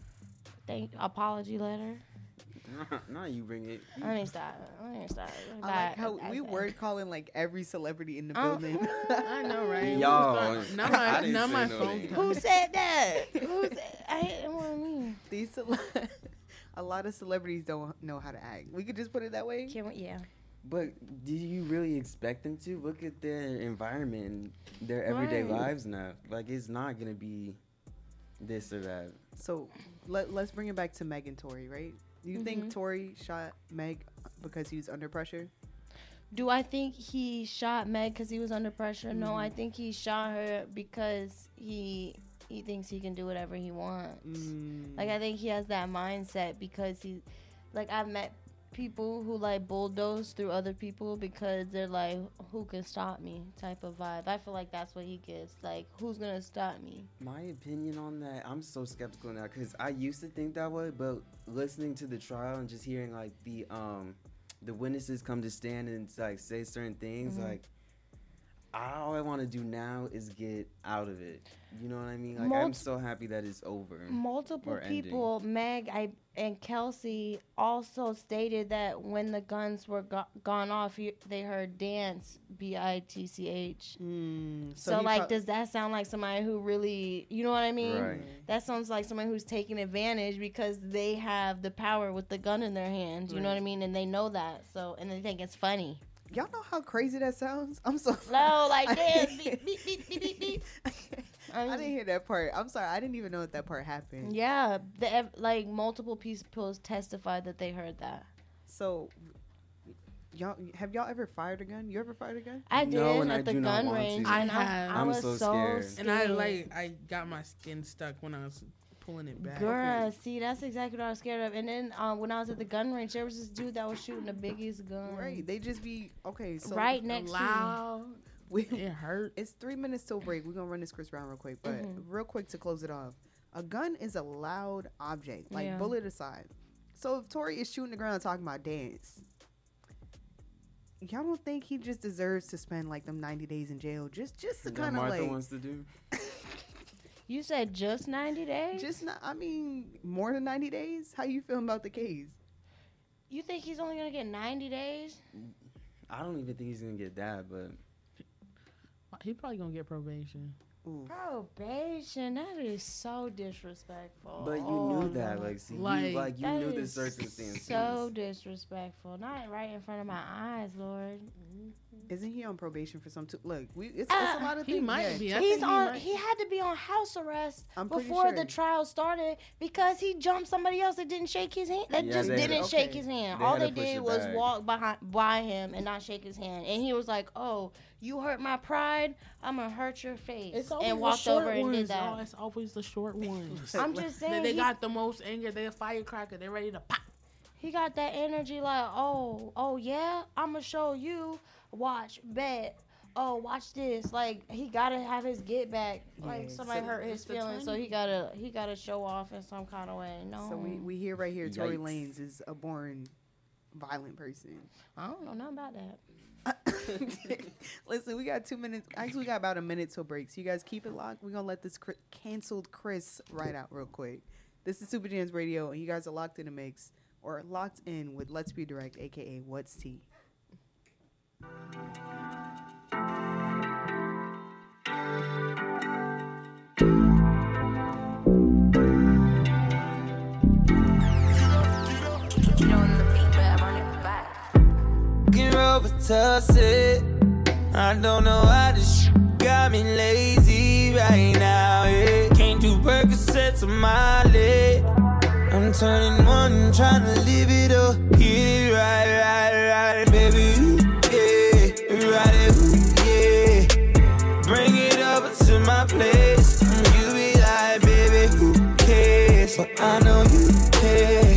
thank apology letter. now you bring it. I mean, stop. I mean, stop. I like how we word calling like every celebrity in the Uh, building. I know, right? Y'all, Now my, didn't my no phone. names. Who said that? Who said? I hate what I mean. These cele- a lot of celebrities don't know how to act. We could just put it that way. Can we, yeah. But do you really expect them to look at their environment, and their everyday Right. lives now? Like it's not gonna be this or that. So let, let's bring it back to Meg and Tory, right? You Mhm. think Tory shot Meg because he was under pressure? Do I think he shot Meg because he was under pressure? No, I Mhm. think he shot her because he he thinks he can do whatever he wants. Mm. Like I think he has that mindset because he, like I've met people who like bulldoze through other people because they're like, who can stop me? Type of vibe. I feel like that's what he gets. Like, who's gonna stop me? My opinion on that, I'm so skeptical now because I used to think that way, but listening to the trial and just hearing like the um the witnesses come to stand and like say certain things, Mhm. like all I want to do now is get out of it. You know what I mean? Like I'm so happy that it's over. Multiple or ending. people, Meg I, and Kelsey, also stated that when the guns were go- gone off, you, they heard dance, B I T C H. Mm, So, he like, prob- does that sound like somebody who really, you know what I mean? Right. That sounds like somebody who's taking advantage because they have the power with the gun in their hands. You know what I mean? And they know that. So, and they think it's funny. Y'all know how crazy that sounds? I'm so No, like dance, beep, beep, beep, beep, beep, beep. I um, didn't hear that part. I'm sorry. I didn't even know that that part happened. Yeah, the, ev- like multiple people testified that they heard that. So, y'all have y'all ever fired a gun? You ever fired a gun? I did No, and at I the gun range. I and have. I, I I'm was so so scared. scared. And I like I got my skin stuck when I was pulling it back. Girl, see, that's exactly what I was scared of. And then uh, when I was at the gun range, there was this dude that was shooting the biggest gun. Right. They just be okay. So right next to Loud. We, It hurt. It's three minutes till break. We're gonna run this Chris Brown real quick, but Mhm. real quick to close it off. A gun is a loud object, like Yeah. bullet aside. So if Tory is shooting the ground talking about dance, y'all don't think he just deserves to spend like them ninety days in jail just just to kind of Martha like wants to do. You said just 90 days? just not. I mean, more than ninety days. How you feeling about the case? You think he's only going to get 90 days? I don't even think he's gonna get that, but He probably gonna get probation. Probation. That is so disrespectful. but you Oh, knew that, no. like, see, Like, you, like you knew the circumstances. So disrespectful. Not right in front of my eyes, Lord. Mm-hmm. Isn't he on probation for some? T- Look, we it's, Uh, it's a lot of things. he things. might yeah. be. I He's think he on. might- He had to be on house arrest I'm pretty before the trial started because he jumped somebody else that didn't shake his hand. That Yeah, just didn't to- shake his hand. They All they did was back. walk behind by him and not shake his hand. And he was like, "Oh, you hurt my pride. I'm gonna hurt your face." It's always and the walked short over and did that. y'all. It's always the short ones. I'm just They, saying. they he- got the most anger. They're a firecracker. They're ready to pop. He got that energy like, oh, oh yeah, I'ma show you. Watch, bet. Oh, watch this. Like he gotta have his get back. Like Yeah, somebody so hurt his feelings, so he gotta he gotta show off in some kind of way. No, So we we hear right here, Tory Yikes. Lanez is a born violent person. I don't know nothing about that. Listen, we got two minutes. Actually, we got about a minute till break. So you guys keep it locked. We're gonna let this cr- canceled Chris ride out real quick. This is Super Jams Radio, and you guys are locked in a mix or locked in with Let's Be Direct, aka What's Tea. Fucking Robitussin. I don't know why this sh- got me lazy right now. Yeah. Can't do Percocets tamale. I'm turning one, trying to live it up. Get it right, right, right, baby. I know you care.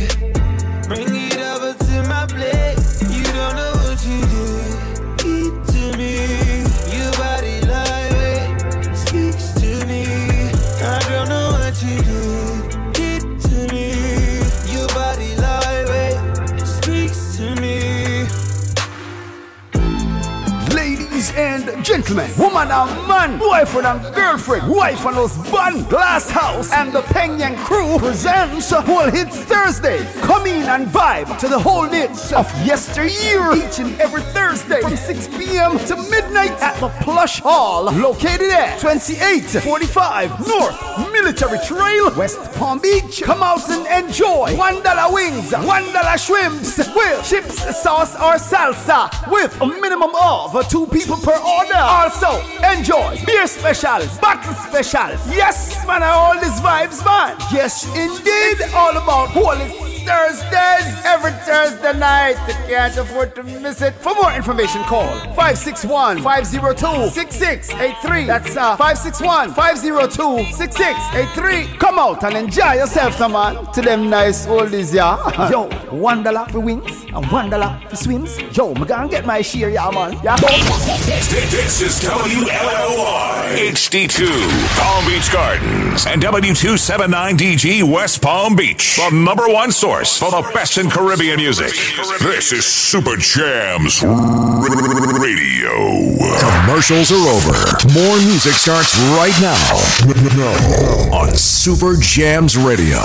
Woman and man, boyfriend and girlfriend, wife and husband, Glass House and the Penguin Crew presents Whole Hits Thursday. Come in and vibe to the whole hits of yesteryear each and every Thursday from 6 p.m. to midnight at the Plush Hall, located at 2845 North Military Trail, West Palm Beach. Come out and enjoy one dollar wings, one dollar shrimps with chips, sauce, or salsa with a minimum of two people per order. Also, enjoy beer specials, bottle specials. Yes, man, I all these vibes, man. Yes, indeed, all about Holy Thursdays every Thursday night. You can't afford to miss it. For more information, call 561 502 6683. That's uh, 561 502 6683. Come out and enjoy yourself, man. To them nice oldies, yeah. Yo, one dollar for wings and one dollar for swims. Yo, me gonna get my share, yeah, man. Yeah. This is WLOR HD2 Palm Beach Gardens and W279DG West Palm Beach, the number one source for the best in Caribbean music. This is Super Jams Radio. Commercials are over. More music starts right now on Super Jams Radio.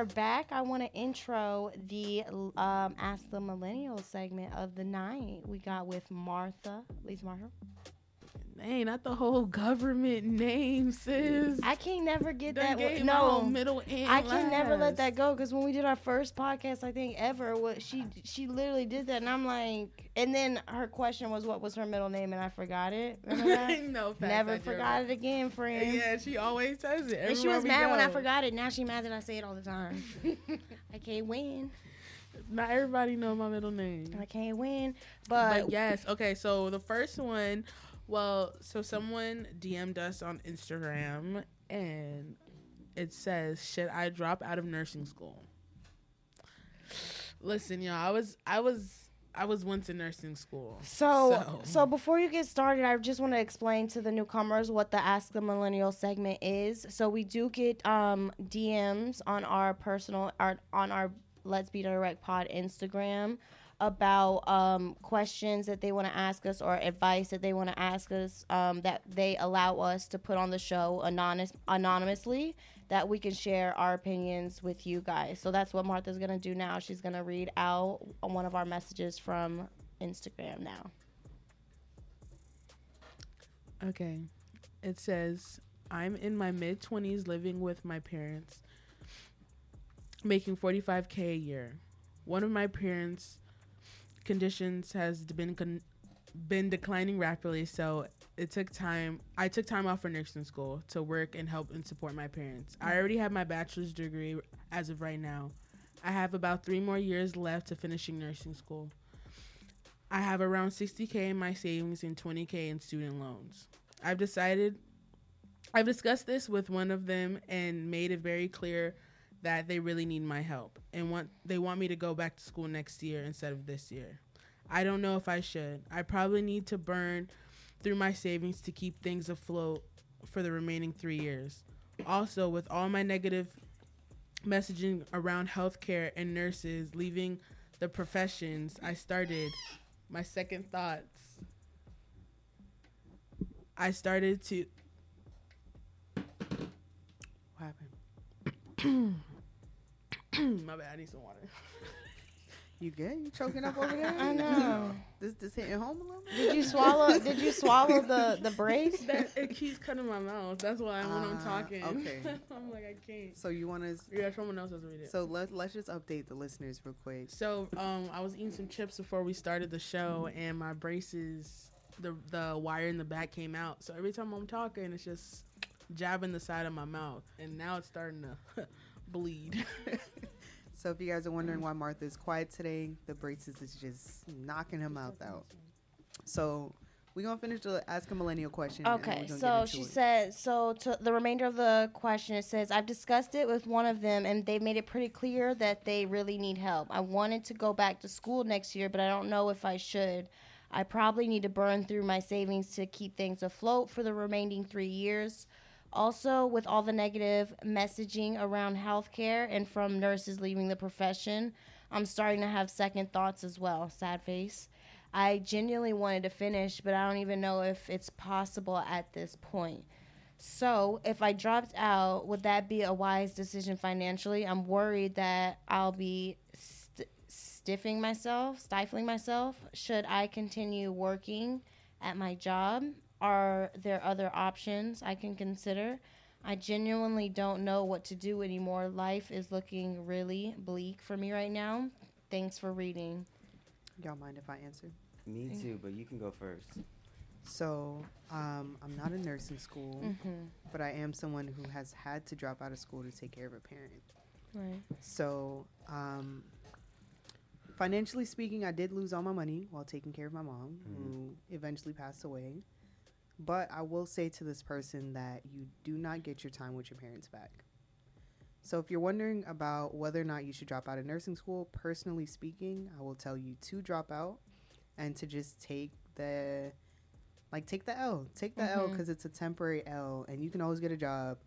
Are back. I want to intro the um, Ask the Millennial segment of the night. We got with Martha. Please, Martha. Ain't not the whole government name, sis. I can't never get Done that. gave no, middle and I can never let that go because when we did our first podcast, I think ever, what she she literally did that, and I'm like, and then her question was, "What was her middle name?" and I forgot it. No, facts, never I forgot remember. it again, friend. Yeah, she always says it. And she was mad when I forgot it. Now she mad that I say it all the time. I can't win. Not everybody know my middle name. I can't win. But, But yes, okay. So the first one, well, so someone DM'd us on Instagram and it says, "Should I drop out of nursing school?" Listen, y'all, I was, I was, I was once in nursing school. So, so, before you get started, I just want to explain to the newcomers what the Ask the Millennial segment is. So we do get um, DMs on our personal, our, on our Let's Be Direct Pod Instagram about um, questions that they want to ask us or advice that they want to ask us um, that they allow us to put on the show anonymous, anonymously that we can share our opinions with you guys. So that's what Martha's going to do now. She's going to read out one of our messages from Instagram now. Okay. It says, I'm in my mid 20s living with my parents, making 45K a year. One of my parents' conditions has been con- been declining rapidly, so it took time. I took time off for nursing school to work and help and support my parents. I already have my bachelor's degree as of right now. I have about three more years left to finishing nursing school. I have around 60k in my savings and 20k in student loans. I've decided I've discussed this with one of them and made it very clear that they really need my help and want they want me to go back to school next year instead of this year. I don't know if I should. I probably need to burn through my savings to keep things afloat for the remaining 3 years. Also, with all my negative messaging around healthcare and nurses leaving the professions I started, my second thoughts. I started to. What happened? my bad. I need some water. You good? You choking up over there? I know. This this hitting home a little bit. Did you swallow? did you swallow the the brace? That, it keeps cutting my mouth. That's why when I'm Ah, talking, okay. I'm like I can't. So you want to? Yeah, someone else has to read it. So let let's just update the listeners real quick. So um, I was eating some chips before we started the show, and my braces, the the wire in the back came out. So every time I'm talking, it's just jabbing the side of my mouth, and now it's starting to bleed. So if you guys are wondering why Martha is quiet today, the braces is just knocking her mouth out. So we're gonna finish the ask a millennial question. Okay, so she it. said, so to the remainder of the question, it says, I've discussed it with one of them, and they've made it pretty clear that they really need help. I wanted to go back to school next year, but I don't know if I should. I probably need to burn through my savings to keep things afloat for the remaining three years. Also, with all the negative messaging around healthcare and from nurses leaving the profession, I'm starting to have second thoughts as well. Sad face. I genuinely wanted to finish, but I don't even know if it's possible at this point. So, if I dropped out, would that be a wise decision financially? I'm worried that I'll be st- stiffing myself, stifling myself. Should I continue working at my job? Are there other options I can consider? I genuinely don't know what to do anymore. Life is looking really bleak for me right now. Thanks for reading. Y'all mind if I answer? Me too, but you can go first. So um, I'm not in nursing school, Mhm. but I am someone who has had to drop out of school to take care of a parent. Right. So um, financially speaking, I did lose all my money while taking care of my mom, who eventually passed away. But I will say to this person that you do not get your time with your parents back. So if you're wondering about whether or not you should drop out of nursing school, personally speaking, I will tell you to drop out and to just take the like take the L. Take the L Mhm. because it's a temporary L and you can always get a job.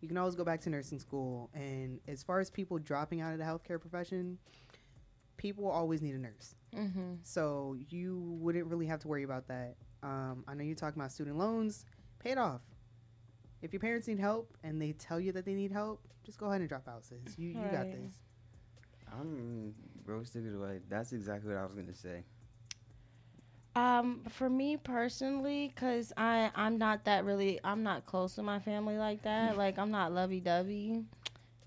You can always go back to nursing school. And as far as people dropping out of the healthcare profession, people always need a nurse. Mhm. So you wouldn't really have to worry about that. Um, I know you're talking about student loans. Pay it off. If your parents need help and they tell you that they need help, just go ahead and drop out, sis. You, you got this. I'm roasted away. That's exactly what I was gonna say. Um, for me personally, cause I I'm not that really I'm not close to my family like that. like I'm not lovey dovey.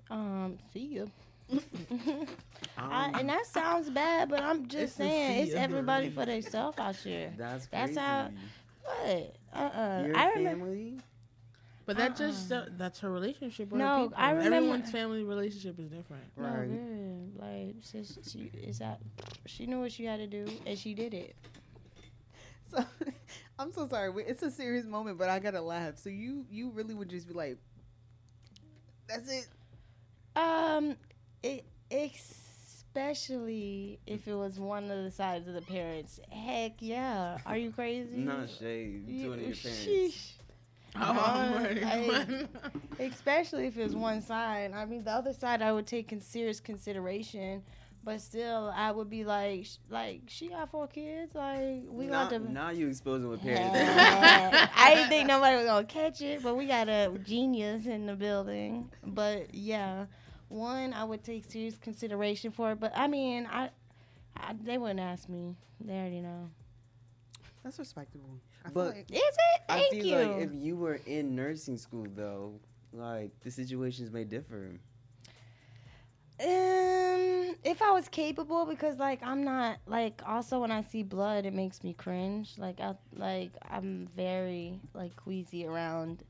Um, see you. I, and that sounds bad, but I'm just a saying it's everybody for themselves out here. That's That's how. What? Uh uh Your I remember. family? But that just uh, that's her relationship with No, her. I remember- Everyone's family relationship is different. No, good. Like, sis, she is that she knew what she had to do and she did it. So I'm so sorry. It's a serious moment, but I gotta laugh. So you you really would just be like, "That's it." Um, it especially if it was one of the sides of the parents. Heck yeah! Are you crazy? Not shade. You- Two of your parents. sheesh. Oh, word. I- especially if it was one side. I mean, the other side I would take in serious consideration, but still, I would be like, sh- like she got four kids. Like we now, got to. now you exposing what parents. Yeah. I didn't think nobody was gonna catch it, but we got a genius in the building. But yeah, one I would take serious consideration for it. But I mean, I, I they wouldn't ask me. They already know. That's respectable. I But like Is it? Thank I feel you. like if you were in nursing school though, like the situations may differ. Um, if I was capable, because like I'm not like also when I see blood, it makes me cringe. Like I like I'm very like queasy around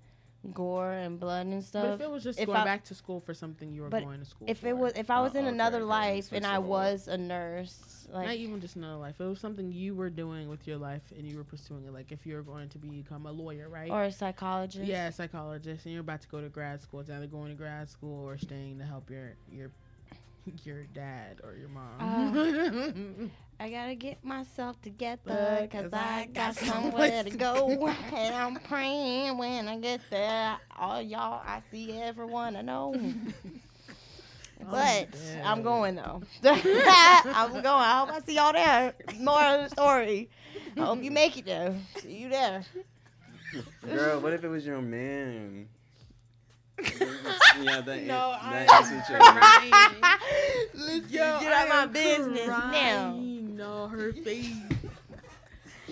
gore and blood and But stuff. if it was just if going I- back to school for something you were but going to school if for. it was if I was in Oh, okay, another okay, life and I was a nurse, like not even just another life. It was something you were doing with your life and you were pursuing it. Like if you're going to become a lawyer, right? or a psychologist. yeah, a psychologist, and you're about to go to grad school. It's either going to grad school or staying to help your your your dad or your mom. Uh, I gotta get myself together But, because 'cause I I got got somewhere to go. go. and I'm praying when I get there. All y'all, I see everyone I know. But oh, I'm going though. I'm going. I hope I see y'all there. More of the story. I hope you make it though. See you there. Girl, what if it was your man? yeah, that, No, that I is what your man. Listen, Yo, get out I my am business now. Crying. No, her face.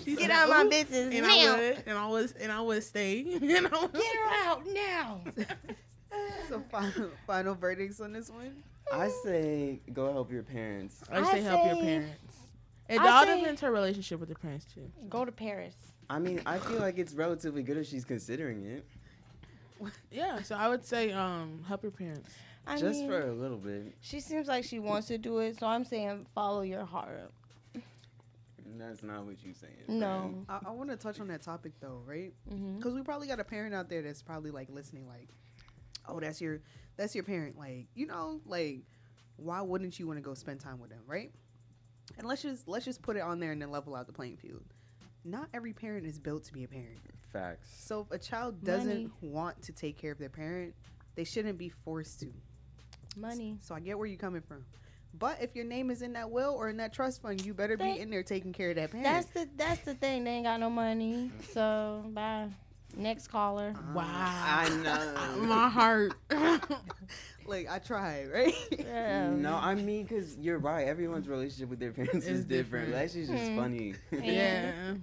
She Get said, out my "Ooh," business and now. I would, and I was, and I would stay. You know, Get her out now. So final, final verdicts on this one. I say go help your parents. I say help your parents. It I all say- depends her relationship with her parents too. Go to Paris. I mean, I feel like it's relatively good if she's considering it, Yeah, so I would say um help your parents. I just mean, for a little bit. she seems like she wants to do it, so I'm saying follow your heart. That's not what you're saying. No. I, I want to touch on that topic though, right? Mm-hmm. Because we probably got a parent out there that's probably like listening, like, "Oh, that's your that's your parent." Like, you know, like, why wouldn't you want to go spend time with them, right? And let's just let's just put it on there and then level out the playing field. Not every parent is built to be a parent. Facts. So if a child doesn't Money. want to take care of their parent, they shouldn't be forced to. Money. So I get where you're coming from. But if your name is in that will or in that trust fund, you better They- be in there taking care of that parent. That's the that's the thing. They ain't got no money. So bye. Next caller. Wow, I know. my heart. like I tried, right? Yeah. No, I mean, cause you're right. Everyone's relationship with their parents is different. different. That's just Hmm. funny. yeah.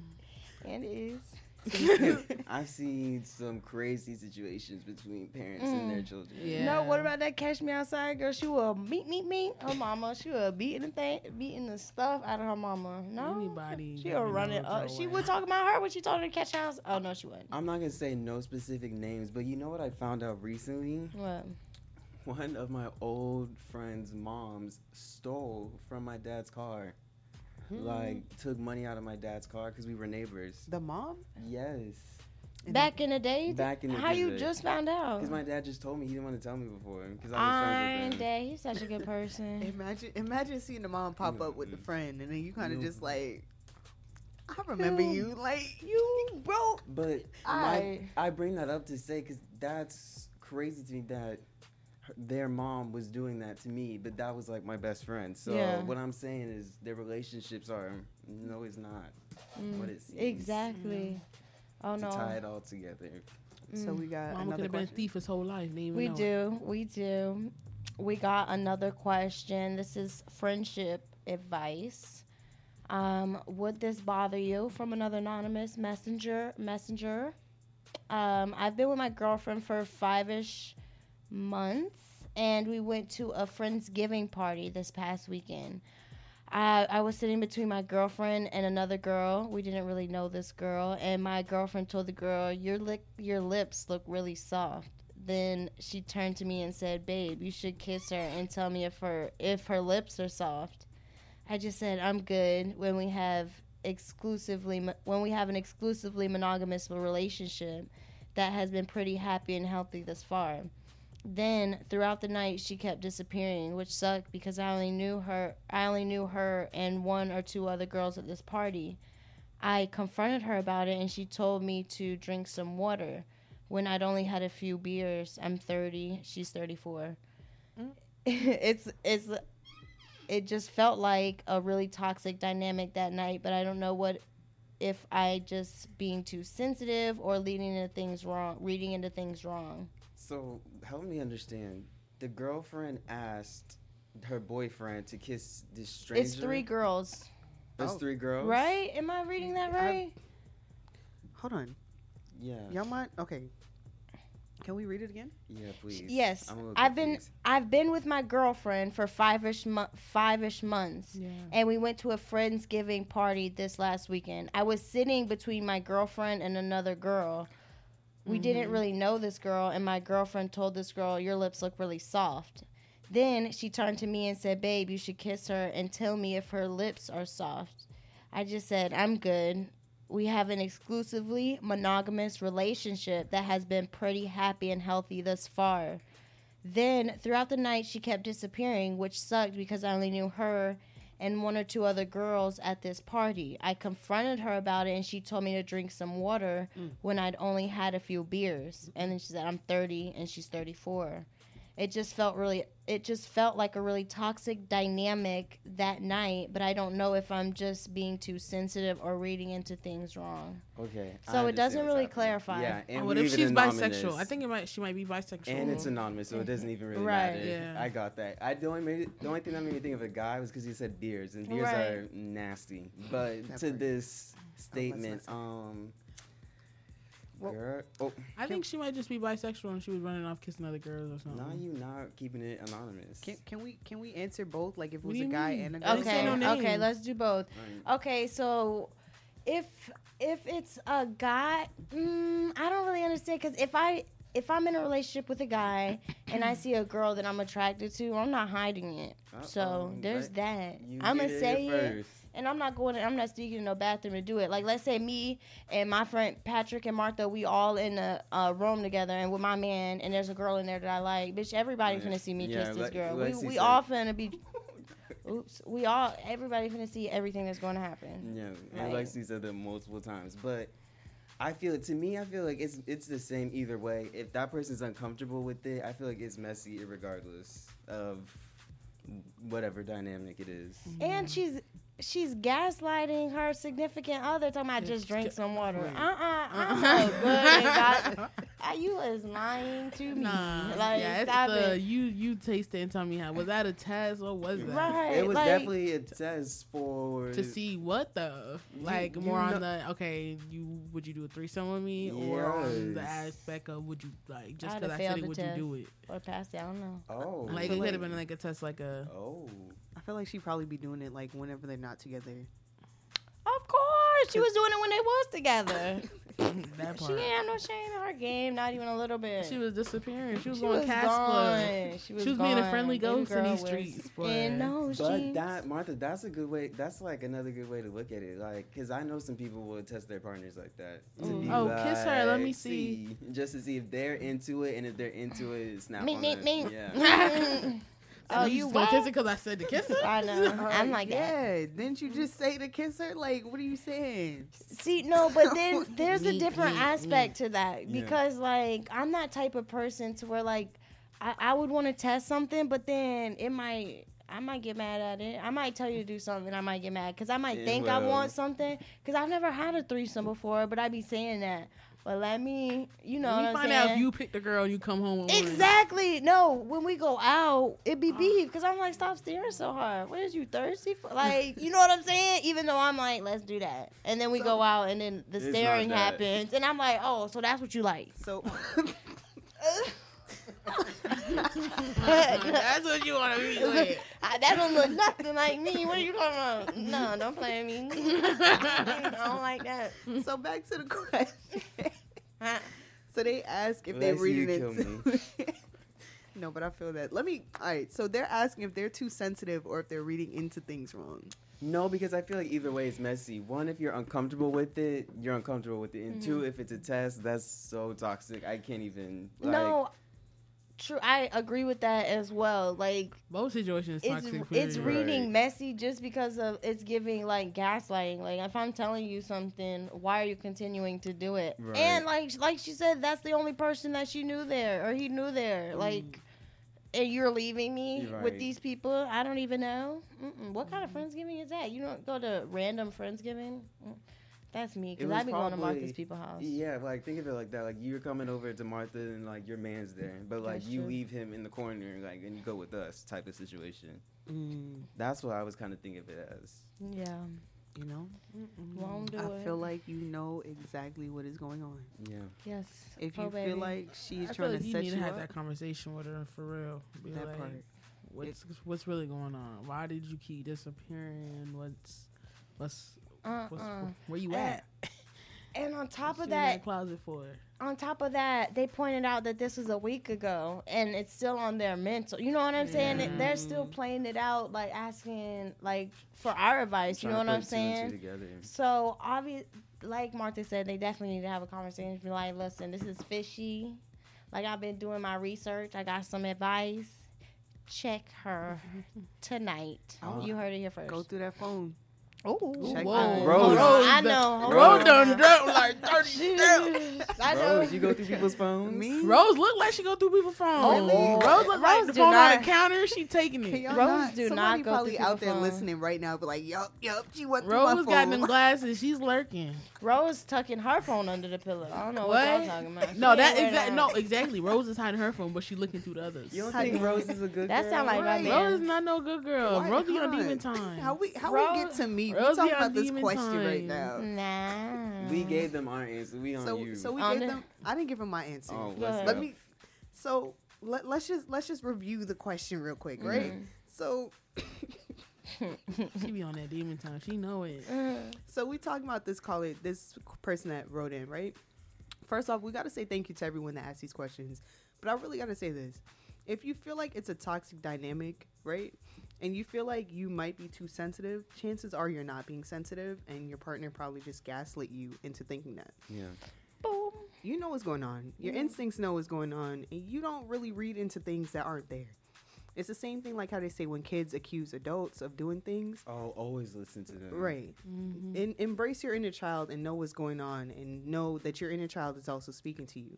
And it is. I've seen some crazy situations between parents and Mm. their children. Yeah. No, what about that catch me outside girl? She will meet meet meet her mama. She will beating the thing, beating the stuff out of her mama. No, Anybody. she will run it up. She would talk about her when she told her to catch house. Oh no, she wouldn't. I'm not gonna say no specific names, but you know what I found out recently? What? One of my old friends' moms stole from my dad's car. Like hmm. took money out of my dad's car because we were neighbors. the mom? Yes, Back in the day. Back in the day. How you just found out? because my dad just told me he didn't want to tell me before because I was friends Iron with him. Dad, he's such a good person. Imagine imagine seeing the mom pop up with the mm-hmm. friend and then you kind of No. just mm-hmm. like I remember you like You bro. But I- my, I bring that up to say because that's crazy to me that her- their mom was doing that to me, but that was like my best friend. So Yeah. what I'm saying is their relationships are no, it's not what it seems. Mm, Exactly. Oh To no. tie it all together. so we got Mama could have been a thief his whole life. Didn't even We know it. do. We do. We got another question. This is friendship advice. Um, would this bother you from another anonymous messenger? Messenger. Um, I've been with my girlfriend for five ish months, and we went to a friendsgiving party this past weekend. I, I was sitting between my girlfriend and another girl. We didn't really know this girl, and my girlfriend told the girl, "Your lip, your lips look really soft." Then she turned to me and said, "Babe, you should kiss her and tell me if her if her lips are soft." I just said, "I'm good." When we have exclusively when we have an exclusively monogamous relationship that has been pretty happy and healthy thus far. Then throughout the night she kept disappearing, which sucked because I only knew her I only knew her and one or two other girls at this party. I confronted her about it and she told me to drink some water when I'd only had a few beers. I'm 30, she's 34. it's it's it just felt like a really toxic dynamic that night, but I don't know what if I just being too sensitive or leading into things wrong, reading into things wrong. So help me understand. The girlfriend asked her boyfriend to kiss this stranger. It's three girls, It's Oh. three girls. right? Am I reading that right? Hold on. Yeah. Y'all mind? Okay. Can we read it again? Yeah, please. Yes, I'm a little I've been confused. I've been with my girlfriend for five ish mo- five ish months, Yeah. and we went to a friendsgiving party this last weekend. I was sitting between my girlfriend and another girl. We didn't Mhm. really know this girl, and my girlfriend told this girl, Your lips look really soft. Then she turned to me and said, Babe, you should kiss her and tell me if her lips are soft. I just said, I'm good. We have an exclusively monogamous relationship that has been pretty happy and healthy thus far. Then, throughout the night, she kept disappearing, which sucked because I only knew her and one or two other girls at this party. I confronted her about it and she told me to drink some water mm. when I'd only had a few beers. And then she said, I'm 30 and she's 34. It just felt really, it just felt like a really toxic dynamic that night, but I don't know if I'm just being too sensitive or reading into things wrong. Okay. So it doesn't really clarify. Yeah, and Oh, what if she's anonymous. bisexual? I think it might. She might be bisexual. And it's anonymous, so it doesn't even really Right. matter. Yeah. I got that. I the only made, the only thing that made me think of a guy was because he said beers, and beers Right. are nasty. But That to this statement, um, girl, oh, I think she might just be bisexual and she was running off kissing other girls or something. now you not keeping it anonymous. Can, can we can we answer both? Like if it was a guy mean? and a girl. Okay, no okay, let's do both. Right. Okay, so if if it's a guy, mm, I don't really understand because if I if I'm in a relationship with a guy and I see a girl that I'm attracted to, I'm not hiding it. So Uh-oh, there's that. I'm get gonna say it, first. And I'm not going. I'm not sneaking in no bathroom to do it. Like let's say me and my friend Patrick and Martha, we all in a, a room together, and with my man, and there's a girl in there that I like. Bitch, everybody's Yeah. finna see me Yeah, kiss this let- girl. We see we some- all finna be. Oops, we all everybody finna see everything that's going to happen. Yeah, Right. and Lexi said that multiple times, but I feel to me, I feel like it's it's the same either way. If that person's uncomfortable with it, I feel like it's messy regardless of whatever dynamic it is. Mm-hmm. And she's she's gaslighting her significant other, talking about just drink some water. Uh uh uh. Good. God, uh, you is lying to me. Nah, like yeah, it's stop the it. you you taste it and tell me how was that a test or was that Right. It was like- definitely a test for to see what though like you more on the okay you would you do a threesome with me or the aspect of would you like just because have I said it would test. you do it Or pass it. I don't know. Oh, like So it could have been like a test like a oh, I feel like she'd probably be doing it like whenever they're not together. Of course, she was doing it when they was together. that she part ain't have no shame in her game, not even a little bit. she was disappearing she was She going was Casper gone. She was being a friendly ghost in girl these streets boy. in those but jeans. that Martha, that's a good way. That's like another good way to look at it. Like, cause I know some people will test their partners like that. To Mm. be Oh, kiss her, let me like, see. just to see if they're into it, and if they're into it, snap Me, on me, me. Yeah. oh, you you just gonna kiss it because I said to kiss her I know. I'm like that. yeah. Didn't you just say to kiss her? Like, what are you saying? See, no, but then there's a different me, aspect to that Yeah. because, like, I'm that type of person to where, like, I, I would want to test something, but then it might. I might get mad at it. I might tell you to do something. I might get mad because I might Yeah, think I want something because I've never had a threesome before, but I'd be saying that. But let me, you know, Let what me I'm find saying? out if you pick the girl and you come home with one. Exactly. No, when we go out, it be uh. beef because I'm like, stop staring so hard. What is you thirsty for? Like, you know what I'm saying? Even though I'm like, let's do that, and then we go out, and then the staring happens, and I'm like, oh, so that's what you like? So That's what you want to be like. I- that don't look nothing like me. What are you talking about? No, don't play with me. I don't like that. so back to the question. so they ask if they're Lexi, reading you into. no, but I feel that. Let me. All right. So they're asking if they're too sensitive or if they're reading into things wrong. No, because I feel like either way is messy. One, if you're uncomfortable with it, you're uncomfortable with it. And Mm-hmm. two, if it's a test, that's so toxic. I can't even. Like, no, true. I agree with that as well. Like, Both situations it's toxic. it's period. reading Right. messy just because of it's giving like gaslighting. Like if I'm telling you something, why are you continuing to do it? Right. And like like she said, that's the only person that she knew there or he knew there. Like, and you're leaving me You're with these people I don't even know. Mm-mm. What kind of friendsgiving is that? You don't go to random friendsgiving. Mm. That's me because was I be going to Martha's people house. Yeah, like think of it like that. Like you're coming over to Martha and like your man's there, but like That's you true. leave him in the corner, like and you go with us type of situation. Mm, That's what I was kind of thinking of it as. Yeah, you know, won't do I it. feel like you know exactly what is going on. Yeah. yes. If Oh, you baby. feel like she's I trying like to you set need you to have up, that conversation with her for real. Be that like, part. what's what's really going on? Why did you keep disappearing? What's what's, what's Uh-uh. where you Uh, at? And on top of you that, closet for? on top of that, they pointed out that this was a week ago, and it's still on their mental. You know what I'm saying? It- They're still playing it out, like asking, like for our advice. You know what I'm put two and two saying? So obvious, like Martha said, they definitely need to have a conversation. Be like, listen, this is fishy. Like I've been doing my research. I got some advice. Check her tonight. Oh. You heard it here first. Go through that phone. Oh, Check Whoa. that. Rose. I know. hold Rose done dropped like 30 steps. I know. Rose, you go through people's phones. Me? Rose look like she go through people's phones. Really? Rose look like Rose the do phone on not- the counter. She taking it. y'all Rose not? do not Somebody go probably through out there phone. listening right now, but like, yup, yup, she went through Rose my got them glasses. She's lurking. Rose tucking her phone under the pillow. I don't know what, y'all talking about. No, She that exactly. No, exactly. Rose is hiding her phone, but she looking through the others. You don't think Rose is a good That girl? That sound like my man. Rose is not no good girl. Why- Rose be on hold demon on. time. How we how Rose- we get to me? We Rose talking about this demon question right now. Nah. We gave them our answer. We on So you. so we On gave the- them. I didn't give them my answer. Oh, Go what's. Let me. So let, let's just let's just review the question real quick, right? Mm-hmm. So She be on that demon time. She know it. so we talking about this call it this person that wrote in, right? First off, we got to say thank you to everyone that asked these questions. But I really got to say this. If you feel like it's a toxic dynamic, right? And you feel like you might be too sensitive, chances are you're not being sensitive and your partner probably just gaslit you into thinking that. yeah. Boom. You know what's going on. Your instincts know what's going on and you don't really read into things that aren't there. It's the same thing like how they say when kids accuse adults of doing things. Oh, always listen to them. Right. Mm-hmm. En- embrace your inner child and know what's going on and know that your inner child is also speaking to you.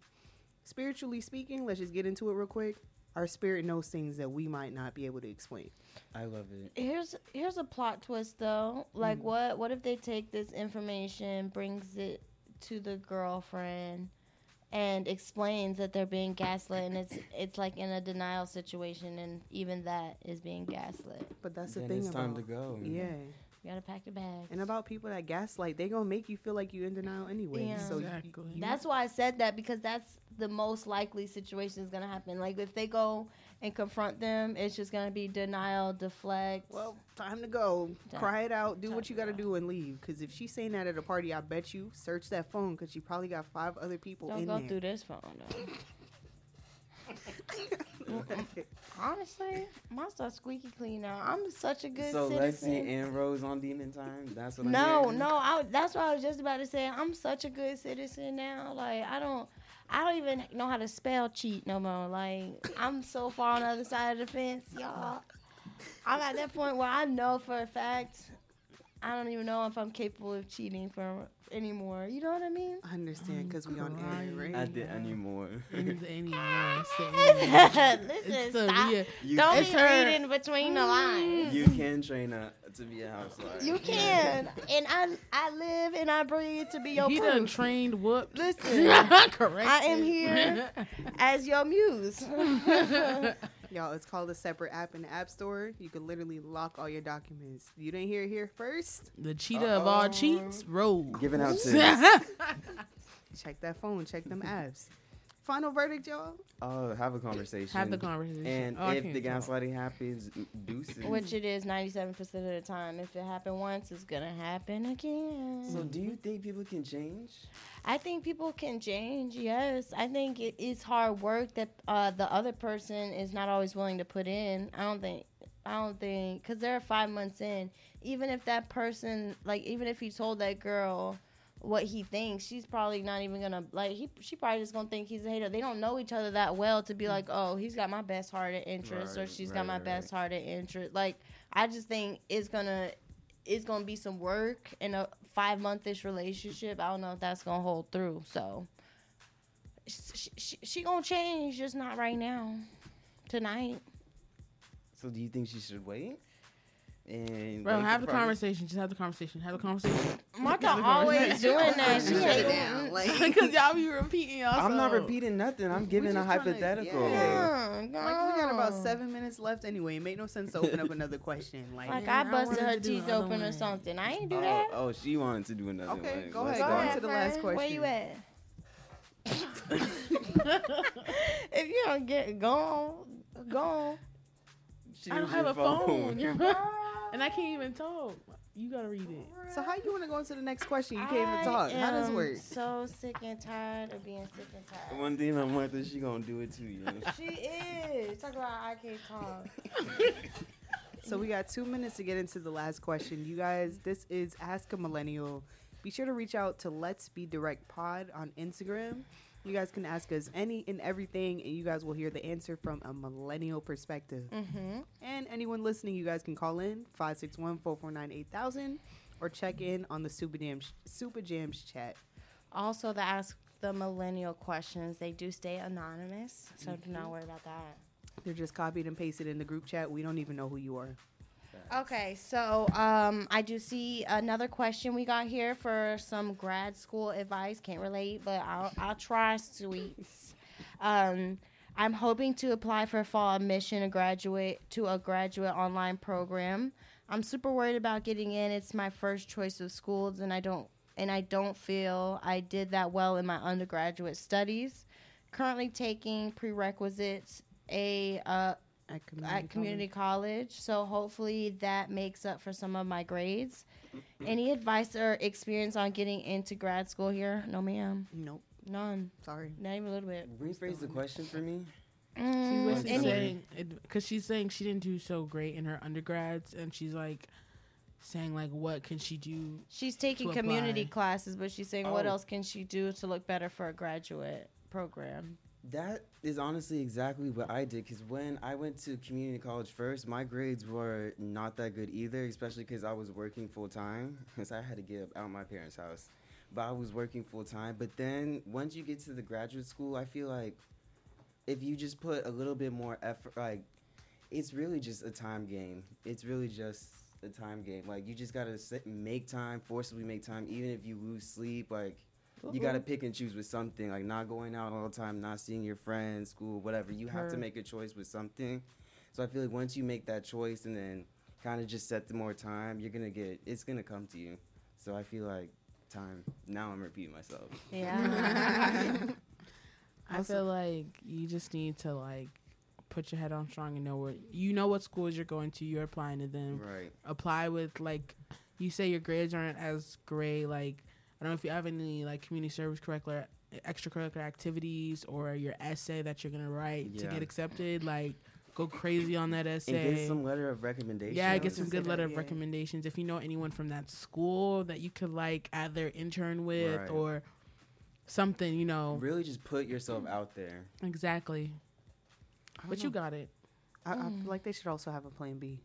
Spiritually speaking, let's just get into it real quick. Our spirit knows things that we might not be able to explain. I love it. Here's here's a plot twist though. Like Mm. what what if they take this information, brings it to the girlfriend and explains that they're being gaslit and it's it's like in a denial situation and even that is being gaslit. But that's the Then thing it's about time to go. Yeah. You gotta pack your bags. And about people that gaslight, they gonna make you feel like you're in denial anyway. Yeah. So Exactly. you- That's why I said that because that's the most likely situation is gonna happen. Like if they go and confront them, it's just gonna be denial, deflect. well, time to go. Time- Cry it out. Do time what you to gotta go. do and leave. Because if she's saying that at a party, I bet you search that phone because she probably got five other people don't in go there. through this phone though. Honestly, my stuff's squeaky clean now. I'm such a good So citizen. So Lexi and Rose on demon time. That's what no, hearing? no, I, that's what I was just about to say. I'm such a good citizen now. Like I don't, I don't even know how to spell cheat no more. Like I'm so far on the other side of the fence, y'all. I'm at that point where I know for a fact I don't even know if I'm capable of cheating for anymore. You know what I mean? I understand because we on air, right? I did anymore. Any- anymore. Say. Listen, It's stop. real- You Don't It's be her- reading between the lines. Mm. You can train up to be a housewife. You can, and I I live and I breathe to be your he proof. done trained whooped. Listen, Correct. I am here as your muse. Y'all, it's called a separate app in the App Store. You can literally lock all your documents. You didn't hear it here first? The cheetah of all cheats, Rogue. Giving out tips. Check that phone. Check them apps. Final verdict, y'all. Oh, have a conversation. Have the conversation. And Oh, if can't the talk. gaslighting happens, deuces. Which it is 97% of the time. If it happened once, it's going to happen again. so, do you think people can change? I think people can change, yes. I think it is hard work that uh, the other person is not always willing to put in. I don't think, I don't think, because they're five months in. Even if that person, like, even if he told that girl what he thinks, she's probably not even gonna like. He, she probably just gonna think he's a hater. They don't know each other that well to be like, oh, he's got my best hearted interest, or Right, she's right, got my right. best hearted interest. Like, I just think it's gonna it's gonna be some work in a five month ish relationship. I don't know if that's gonna hold through. So she, she, she gonna change, just not right now, tonight. So, do you think she should wait? And Bro, wait have for the progress? conversation. Just have the conversation. Have the conversation. Martha always doing that. She ain't down. Like, Because y'all be repeating y'all. I'm not repeating nothing. I'm giving a just tryna- hypothetical. yeah. Yeah, like we got about seven minutes left anyway. It make no sense to open up another question. Like, Like Yeah, I I busted wanted her teeth open or something. I ain't do Oh, that. oh, she wanted to do another Okay, one. go Let's ahead. Go on ahead, to the last question. Where you at? if you don't get gone, gone. I don't have your a phone. You're- and I can't even talk. You gotta read it. So how you want to go into the next question? You can't even talk. How does it work? So sick and tired of being sick and tired. One thing my mother, she gonna do it to you. She is. Talk about I can't talk. So we got two minutes to get into the last question. You guys, this is Ask a Millennial. Be sure to reach out to Let's Be Direct Pod on Instagram. You guys can ask us any and everything, and you guys will hear the answer from a millennial perspective. Mm-hmm. And anyone listening, you guys can call in 561 449 8000 or check in on the Super Jams, Super Jams chat. Also, to ask the millennial questions, they do stay anonymous, so do Mm-hmm. not worry about that. They're just copied and pasted in the group chat. We don't even know who you are. Okay, so um, I do see another question we got here for some grad school advice. Can't relate, but I'll, I'll try, sweets. Um, I'm hoping to apply for fall admission to graduate to a graduate online program. I'm super worried about getting in. It's my first choice of schools, and I don't and I don't feel I did that well in my undergraduate studies. Currently taking prerequisites a uh, at community, at community college. So hopefully that makes up for some of my grades. Any advice or experience on getting into grad school here? No, ma'am. Nope. None. Sorry. Not even a little bit. Rephrase the question for me. She's Mm, basically saying because she's saying she didn't do so great in her undergrads, and she's like saying like what can she do? She's taking community apply? classes, but she's saying what Oh. else can she do to look better for a graduate program? That is honestly exactly what I did because when I went to community college first, my grades were not that good either, especially because I was working full time because I had to get out of my parents' house. But I was working full time. But then once you get to the graduate school, I feel like if you just put a little bit more effort, like it's really just a time game. It's really just a time game. Like you just gotta sit, make time, forcibly make time, even if you lose sleep. Like you gotta Mhm. pick and choose with something. Like not going out all the time, not seeing your friends, school, whatever. You have to make a choice with something. So I feel like once you make that choice and then kind of just set the more time, you're gonna get. It's gonna come to you. So I feel like time. Now I'm repeating myself. Yeah. I feel like you just need to like put your head on strong and know where you know what schools you're going to. You're applying to them. Right. Apply with like you say your grades aren't as great. Like I don't know if you have any like community service curricular extracurricular activities or your essay that you're gonna write to get accepted. Like go crazy on that essay. And get some letter of recommendation. Yeah, get some good letter that, of recommendations. If you know anyone from that school that you could like either intern with Right. or something, you know. Really, just put yourself out there. Exactly. don't But you got it. I, I mm. feel like they should also have a plan B.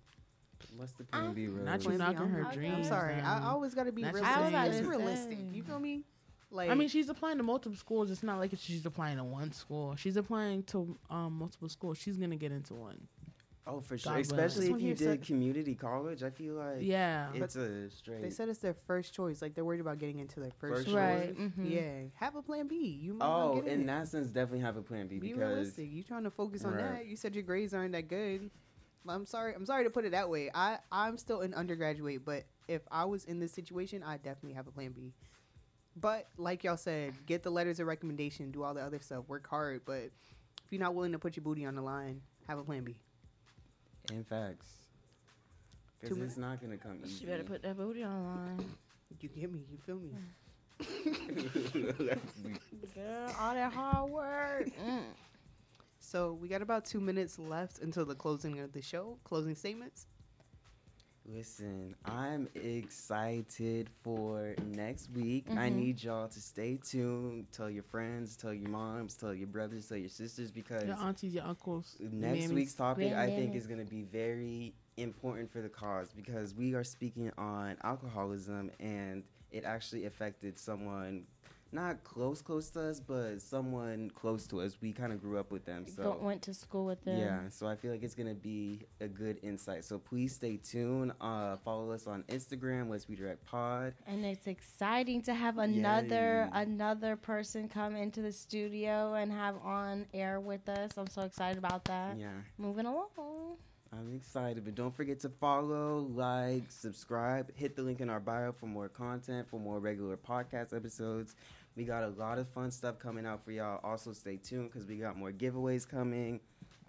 What's the plan B, Rose? Not you knocking I'm- her I'm dreams. sorry. I always got to be Not you realistic. saying- Just realistic. You feel me? Like I mean, she's applying to multiple schools. It's not like it's she's applying to one school. She's applying to um, multiple schools. She's gonna get into one. Oh, for sure. God Especially if you This one here did community college, I feel like Yeah. it's a straight. They said it's their first choice. Like they're worried about getting into their first, First choice. Right, mhm. Yeah. Have a plan B. You might not oh, get in it. that sense, definitely have a plan B Be because realistic. You trying to focus on Right. that? You said your grades aren't that good. I'm sorry. I'm sorry to put it that way. I I'm still an undergraduate, but if I was in this situation, I definitely have a plan B. But like y'all said, get the letters of recommendation, do all the other stuff, work hard. But if you're not willing to put your booty on the line, have a plan B. in facts, because it's not gonna come easy. She better put that booty on the line. You get me? You feel me? Girl, all that hard work. Mm. So we got about two minutes left until the closing of the show. Closing statements. Listen, I'm excited for next week. I Mhm. need y'all to stay tuned. Tell your friends, tell your moms, tell your brothers, tell your sisters because Your aunties, your uncles. next mammies. week's topic I think Grandmammy. is going to be very important for the cause because we are speaking on alcoholism and it actually affected someone not close close to us but someone close to us we kind of grew up with them so went to school with them. yeah, so I feel like it's gonna be a good insight. So please stay tuned. Uh, follow us on Instagram. Let's be direct pod. And it's exciting to have another Yay. another person come into the studio and have on air with us. I'm so excited about that. Yeah, Moving along. I'm excited. But don't forget to follow, like, subscribe. Hit the link in our bio for more content, for more regular podcast episodes. We got a lot of fun stuff coming out for y'all. Also, stay tuned because we got more giveaways coming.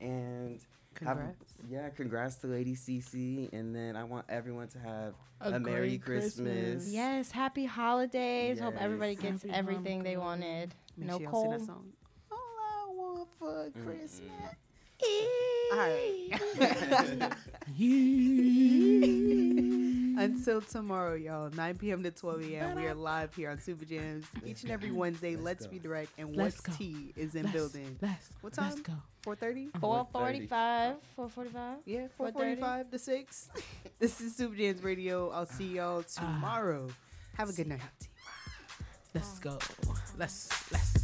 And have- yeah, congrats to Lady CC. And then I want everyone to have A a, Merry Christmas. Christmas. Yes, happy holidays. Hope everybody gets Happy everything they wanted. Make no sure y'all sing cold. that song. All I want for Christmas. Until tomorrow, y'all, 9 p.m. to 12 a.m. We are live here on Super Jams each and every Wednesday. Let's, be direct, and Let's What's go. T is in Let's- building. let's- what time? let's go. 4:30. 445. 445. Yeah, 4:45 to 6. this is Super Jams Radio. I'll see y'all ah. tomorrow. Have a good night. Let's go. Let's let's.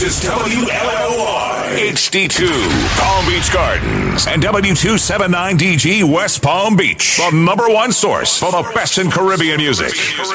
This is WLOR HD2 Palm Beach Gardens and W279DG West Palm Beach, the number one source for the best in Caribbean music. This